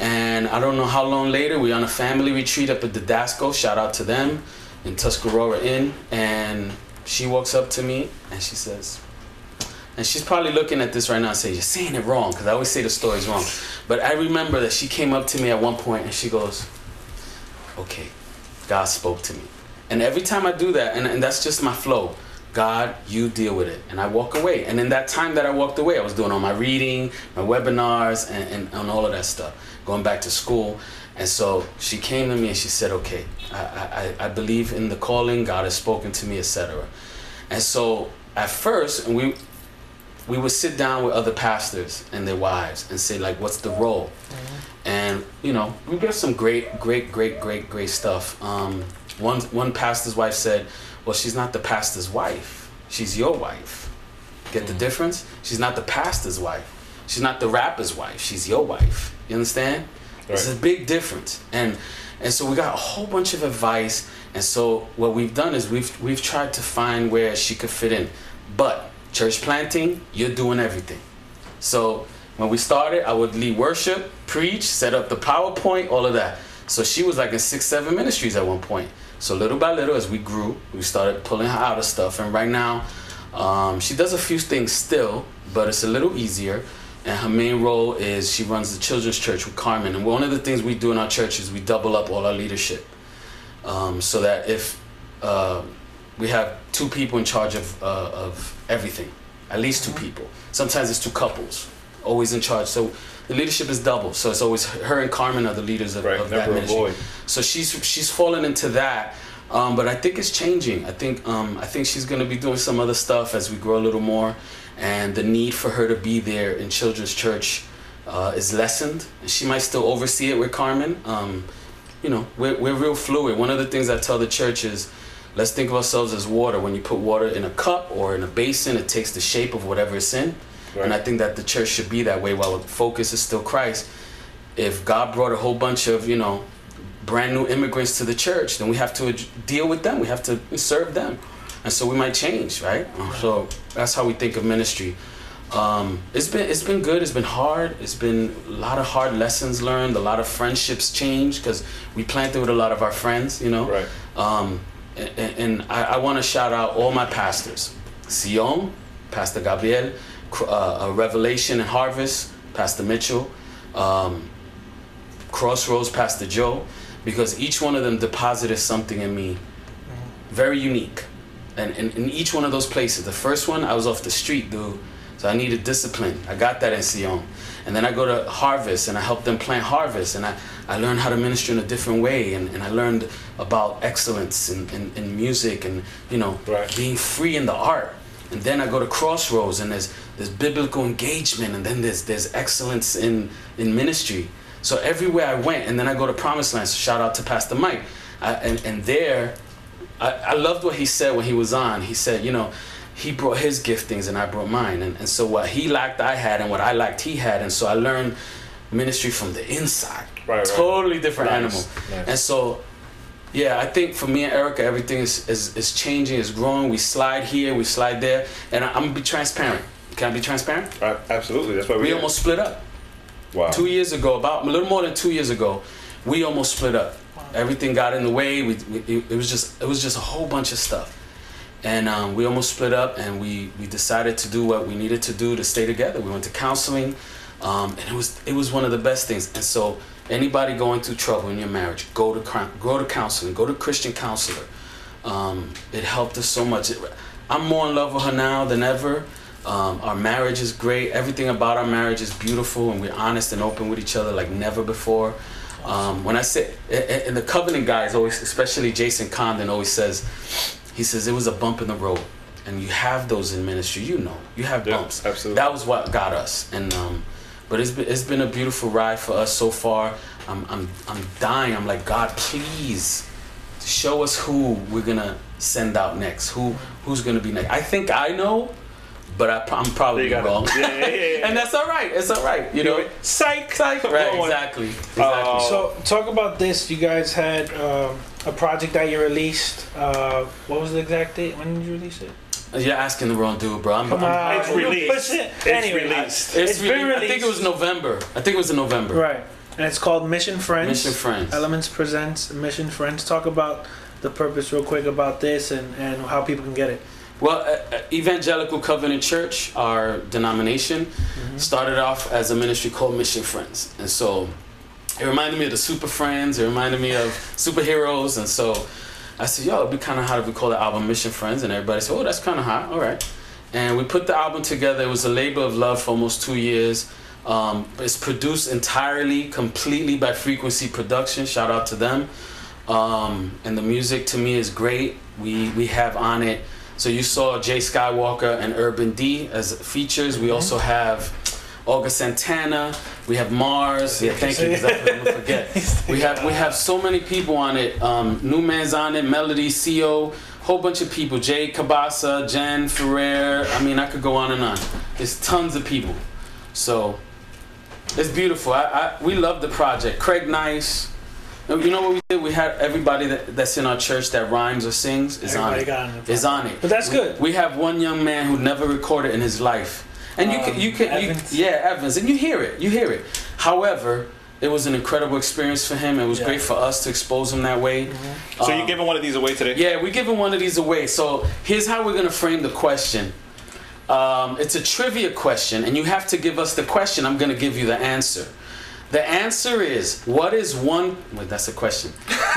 And I don't know how long later, we on a family retreat up at the Didasco. Shout out to them in Tuscarora Inn. And she walks up to me and she says, and she's probably looking at this right now and saying, You're saying it wrong, because I always say the story's wrong. But I remember that she came up to me at one point and she goes, Okay, God spoke to me. And every time I do that, and, and that's just my flow, God, you deal with it. And I walk away. And in that time that I walked away, I was doing all my reading, my webinars, and, and, and all of that stuff, going back to school. And so she came to me and she said, okay, I, I, I believe in the calling, God has spoken to me, etc. And so at first, and we, we would sit down with other pastors and their wives and say, like, what's the role? And, you know, we get some great, great, great, great, great stuff. Um, one, one pastor's wife said, well, she's not the pastor's wife. She's your wife. Get the mm-hmm. difference? She's not the pastor's wife. She's not the rapper's wife. She's your wife. You understand? It's a big difference. And and so we got a whole bunch of advice. And so what we've done is we've we've tried to find where she could fit in. But church planting, you're doing everything. So when we started, I would lead worship, preach, set up the PowerPoint, all of that. So she was like in six, seven ministries at one point. So little by little, as we grew, we started pulling her out of stuff. And right now, um, she does a few things still, but it's a little easier. And her main role is she runs the children's church with Carmen. And one of the things we do in our church is we double up all our leadership, um, so that if uh, we have two people in charge of uh, of everything, at least two people. Sometimes it's two couples, always in charge. So the leadership is double. So it's always her and Carmen are the leaders of, of that ministry. void. So she's she's fallen into that. Um, but I think it's changing. I think um, I think she's gonna be doing some other stuff as we grow a little more, and the need for her to be there in children's church uh, is lessened. She might still oversee it with Carmen. Um, you know, we're, we're real fluid. One of the things I tell the church is, let's think of ourselves as water. When you put water in a cup or in a basin, it takes the shape of whatever it's in. And I think that the church should be that way. While the focus is still Christ. If God brought a whole bunch of you know brand new immigrants to the church, then we have to deal with them. We have to serve them, and so we might change, right? So that's how we think of ministry. Um, it's been it's been good. It's been hard. It's been a lot of hard lessons learned. A lot of friendships changed because we planted with a lot of our friends, you know. Right. Um, and, and I, I want to shout out all my pastors: Sion, Pastor Gabriel, uh, uh, Revelation and Harvest, Pastor Mitchell. Um, Crossroads, Pastor Joe, because each one of them deposited something in me very unique. And in, in each one of those places, the first one, I was off the street, dude. So I needed discipline. I got that in Sion. And then I go to Harvest and I help them plant Harvest. And I, I learned how to minister in a different way. And, and I learned about excellence in, in, in music and, you know, being free in the art. And then I go to Crossroads and there's, there's biblical engagement and then there's, there's excellence in, in ministry. So everywhere I went, and then I go to Promised Land. So shout out to Pastor Mike. I, and, and there, I, I loved what he said when he was on. He said, you know, he brought his giftings and I brought mine. And, and so what he lacked, I had, and what I lacked, he had. And so I learned ministry from the inside. right. Totally different Nice, animal. nice. And so, yeah, I think for me and Erica, everything is, is, is changing, is growing. We slide here, we slide there. And I, I'm going to be transparent. Can I be transparent? absolutely. That's why we we're almost split up. Wow. Two years ago, about a little more than two years ago, we almost split up. Everything got in the way. We, we it, it was just it was just a whole bunch of stuff, and um, we almost split up. And we we decided to do what we needed to do to stay together. We went to counseling, um, and it was it was one of the best things. And so anybody going through trouble in your marriage, go to go to counseling. Go to Christian counselor. Um, it helped us so much. It- I'm more in love with her now than ever. Um, our marriage is great. Everything about our marriage is beautiful, and we're honest and open with each other like never before. Um, when I say, and the covenant guys always, especially Jason Condon, always says, he says it was a bump in the road, and you have those in ministry. You know, you have bumps. absolutely. That was what got us, and um, but it's been, it's been a beautiful ride for us so far. I'm I'm I'm dying. I'm like God, please show us who we're gonna send out next. Who who's gonna be next? I think I know, but I, I'm probably wrong. yeah, yeah, yeah, yeah. and that's all right. It's all right. You know, psych, psych. Right, exactly. Exactly. So talk about this. You guys had um, a project that you released. Uh, what was the exact date? When did you release it? You're asking the wrong dude, bro. I'm, Come I'm- on, you push it. Anyway, It's, It's been released. I think it was November. I think it was in November. Right. And it's called Mission Friends. Mission Friends. Elements presents Mission Friends. Talk about the purpose real quick about this and, and how people can get it. Well, uh, uh, Evangelical Covenant Church, our denomination, started off as a ministry called Mission Friends. And so it reminded me of the Super Friends, it reminded me of superheroes. And so I said, yo, it'd be kind of hot if we call the album Mission Friends, and everybody said, oh, that's kind of hot. All right. And we put the album together. It was a labor of love for almost two years. Um, it's produced entirely, completely by Frequency Production. Shout out to them. Um, and the music to me is great. We we have on it. So you saw Jay Skywalker and Urban D as features. We also have August Santana. We have Mars. Yeah, thank you. Because I'm gonna forget. We have we have so many people on it. Um, New Man's on it. Melody, Co. Whole bunch of people. Jay Kabasa, Jen Ferrer. I mean, I could go on and on. There's tons of people. So it's beautiful. I, I we love the project. Craig Nice. You know what we did? We had everybody that, that's in our church that rhymes or sings is on Everybody it. on the is on it. But that's good. We have one young man who never recorded in his life, and you can Um, you can you, yeah Evans, and you hear it, you hear it. However, it was an incredible experience for him. It was great for us to expose him that way. So Um, you're giving one of these away today? yeah, we're giving one of these away. So here's how we're gonna frame the question. Um, it's a trivia question, and you have to give us the question. I'm gonna give you the answer. The answer is what is one? Wait, that's a question.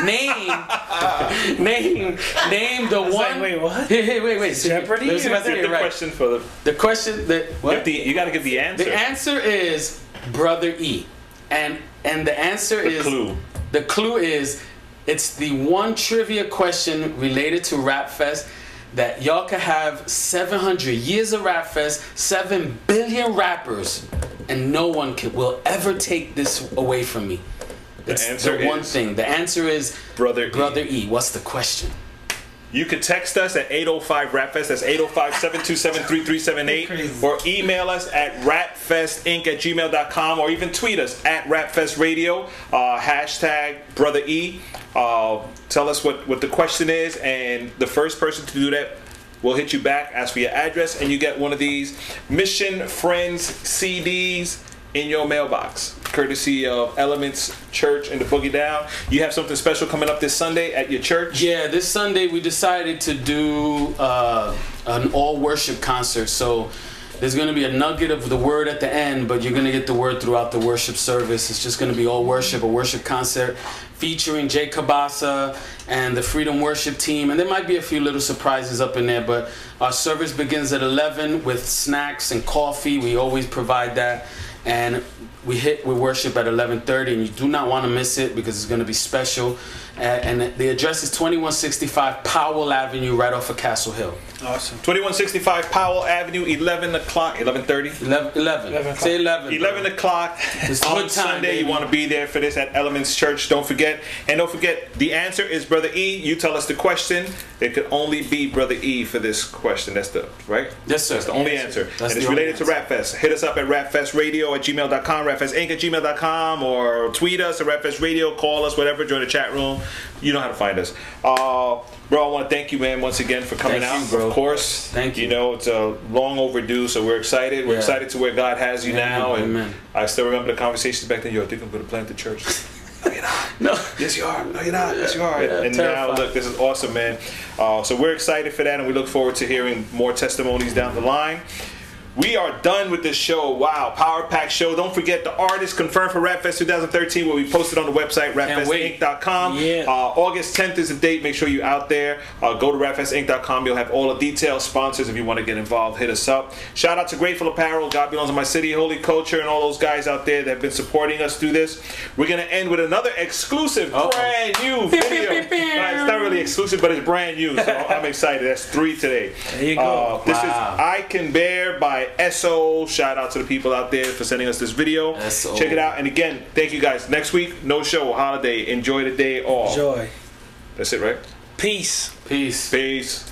Name, name, name the one. like, wait, what? Hey, hey, wait, wait. See, Jeopardy? Let me see if I Give say it the right. question for the. The question that what? Give the, you got to give the answer. The answer is brother E, and and the answer The is clue. The clue is it's the one trivia question related to RapFest that y'all could have 700 years of RapFest, 7 billion rappers, and no one can, will ever take this away from me. The It's answer the one is thing. The answer is Brother E. Brother E. What's the question? You could text us at 805 RapFest. That's 805 727 3378. Or email us at rapfestinc at gmail.com. Or even tweet us at rapfestradio. Uh, hashtag Brother E. Uh, tell us what, what the question is. And the first person to do that will hit you back, ask for your address, and you get one of these Mission Friends CDs in your mailbox, courtesy of Elements Church and the Boogie Down. You have something special coming up this Sunday at your church. Yeah, this Sunday we decided to do uh, an all worship concert. So there's going to be a nugget of the word at the end, but you're going to get the word throughout the worship service. It's just going to be all worship, a worship concert featuring Jay Kabasa and the Freedom Worship team. And there might be a few little surprises up in there, but our service begins at 11 with snacks and coffee. We always provide that. And we hit we worship at 11:30, and you do not want to miss it because it's going to be special. And the address is 2165 Powell Avenue, right off of Castle Hill. Awesome. 2165 Powell Avenue, 11 o'clock, 11.30? 11. 11. Say 11. 11 o'clock It's on good time, Sunday. baby. You want to be there for this at Elements Church. Don't forget. And don't forget, the answer is Brother E. You tell us the question. It could only be Brother E for this question. That's the, right? Yes, sir. That's the only answer. That's and the it's only related to RapFest. Hit us up at rapfestradio at gmail.com, rapfestinc at gmail.com, or tweet us at radio call us, whatever, join the chat room. You know how to find us. Uh, bro, I want to thank you, man, once again for coming Thank out. you, bro. Of course. Thank you. You know, it's a long overdue, so we're excited. We're Yeah. excited to where God has you Amen, now. And amen. I still remember the conversations back then. Yo, I think I'm going to plant the church. no, you're not. No. Yes, you are. No, you're not. Yes, you are. Yeah, and terrified. now, look, this is awesome, man. Uh, so we're excited for that, and we look forward to hearing more testimonies down the line. We are done with this show. Wow, Power Pack Show. Don't forget the artist confirmed for RapFest 2013 will be posted on the website, rapfestinc.com. Yeah. Uh, August 10th is the date. Make sure you're out there. Uh, go to rapfestinc.com. You'll have all the details. Sponsors, if you want to get involved, hit us up. Shout out to Grateful Apparel, God Belongs in My City, Holy Culture, and all those guys out there that have been supporting us through this. We're going to end with another exclusive, brand new video. It's not really exclusive, but it's brand new. So I'm excited. That's three today. There you go. Uh, this is I Can Bear by SO. Shout out to the people out there for sending us this video. SO. Check it out. And again, thank you guys. Next week, no show, holiday. Enjoy the day off. Joy. That's it, right? Peace. Peace. Peace.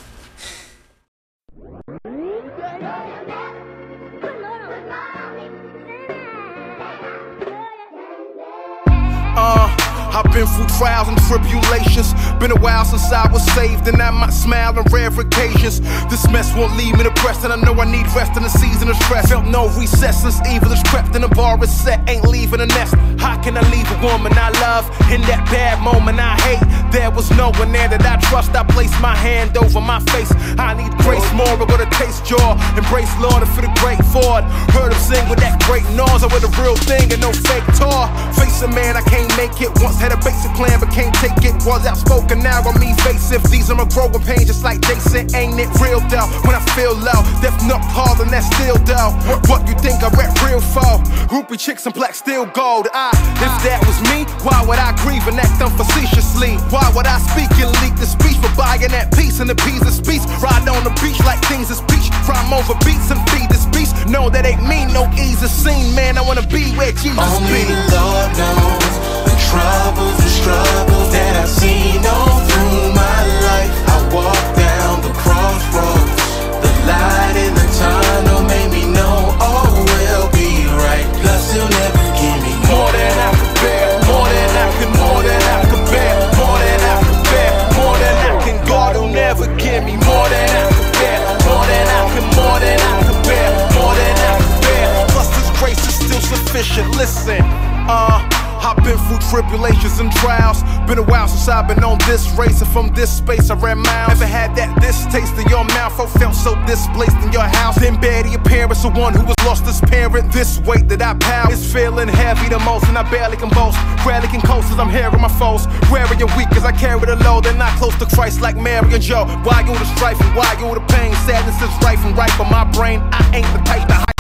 Uh, I've been through trials and tribulations. Been a while since I was saved, and I might smile on rare occasions. This mess won't leave me depressed, and I know I need rest in the season of stress. Felt no recess since evil is crept, and the bar is set. Ain't leaving a nest. How can I leave a woman I love in that bad moment I hate? There was no one there that I trust. I placed my hand over my face. I need grace more, but go to taste jaw. Embrace Lord and for the great Ford. Heard him sing with that great noise. I with a real thing and no fake tour. Face a man, I can't make it. Once had a basic plan, but can't take it. Was outspoken, now I'm evasive. These are my growing pains, just like Jason. Ain't it real though? When I feel low, death knock hard and that's still though. What you think I rap real for? Groupie chicks and black steel gold. I, if that was me, why would I grieve and act unfacetiously? Why would I speak and leak the speech for buying that peace and the peas of speech? Ride on the beach like things is peach. Rhyme over beats and feed this beast. No, that ain't me, no easy scene, man. I wanna be where Jesus Only be. the Lord knows the troubles and struggles sufficient. Listen, uh. I've been through tribulations and trials. Been a while since I've been on this race, and from this space I ran miles. Never had that this taste in your mouth, or felt so displaced in your house. Then bear the appearance the one who was lost his parent. This weight that I pound is feeling heavy the most, and I barely can boast. Rarely can coast as I'm hearing my foes. Weary and weak as I carry the load, they're not close to Christ like Mary and Joe. Why you the strife and why you the pain? Sadness is rife and ripe on my brain. I ain't the type to same.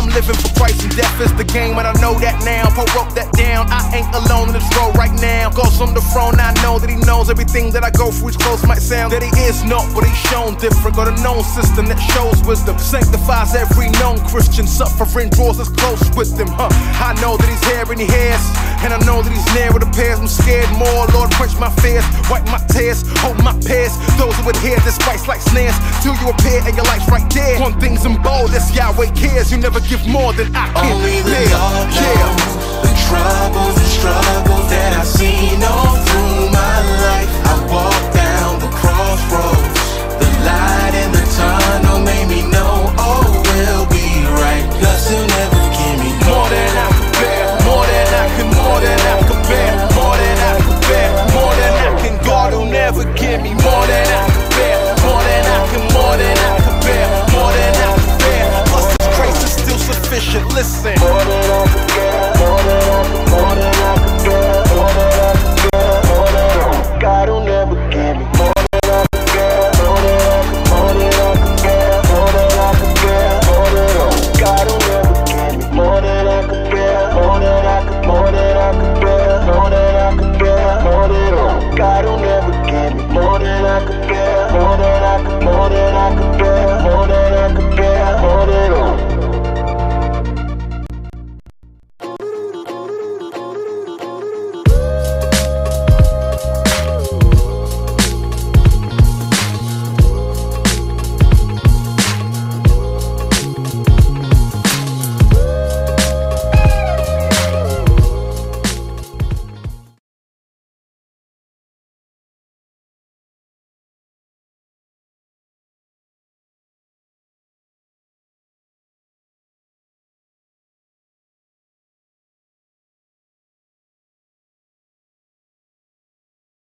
I'm living for Christ and death is the game, and I know that now. Paul wrote that down. I ain't alone in this road right now. Goes on the throne, I know that he knows everything that I go through. His close might sound that he is not, but he's shown different. Got a known system that shows wisdom, sanctifies every known Christian. Suffering draws us close with him, huh? I know that he's here and he hears, and I know that he's near with the pairs. I'm scared more, Lord, quench my fears, wipe my tears, hold my peers. Those who hear this spice like snares, till you appear and your life's right there. One thing's in bold, that's Yahweh cares. You never give more than I can Only the bear. Lord yeah. knows the troubles and struggles that I've seen all through my life. I walk down the crossroads, the light in the tunnel made me know all will be right. Plus, you'll never should listen. Never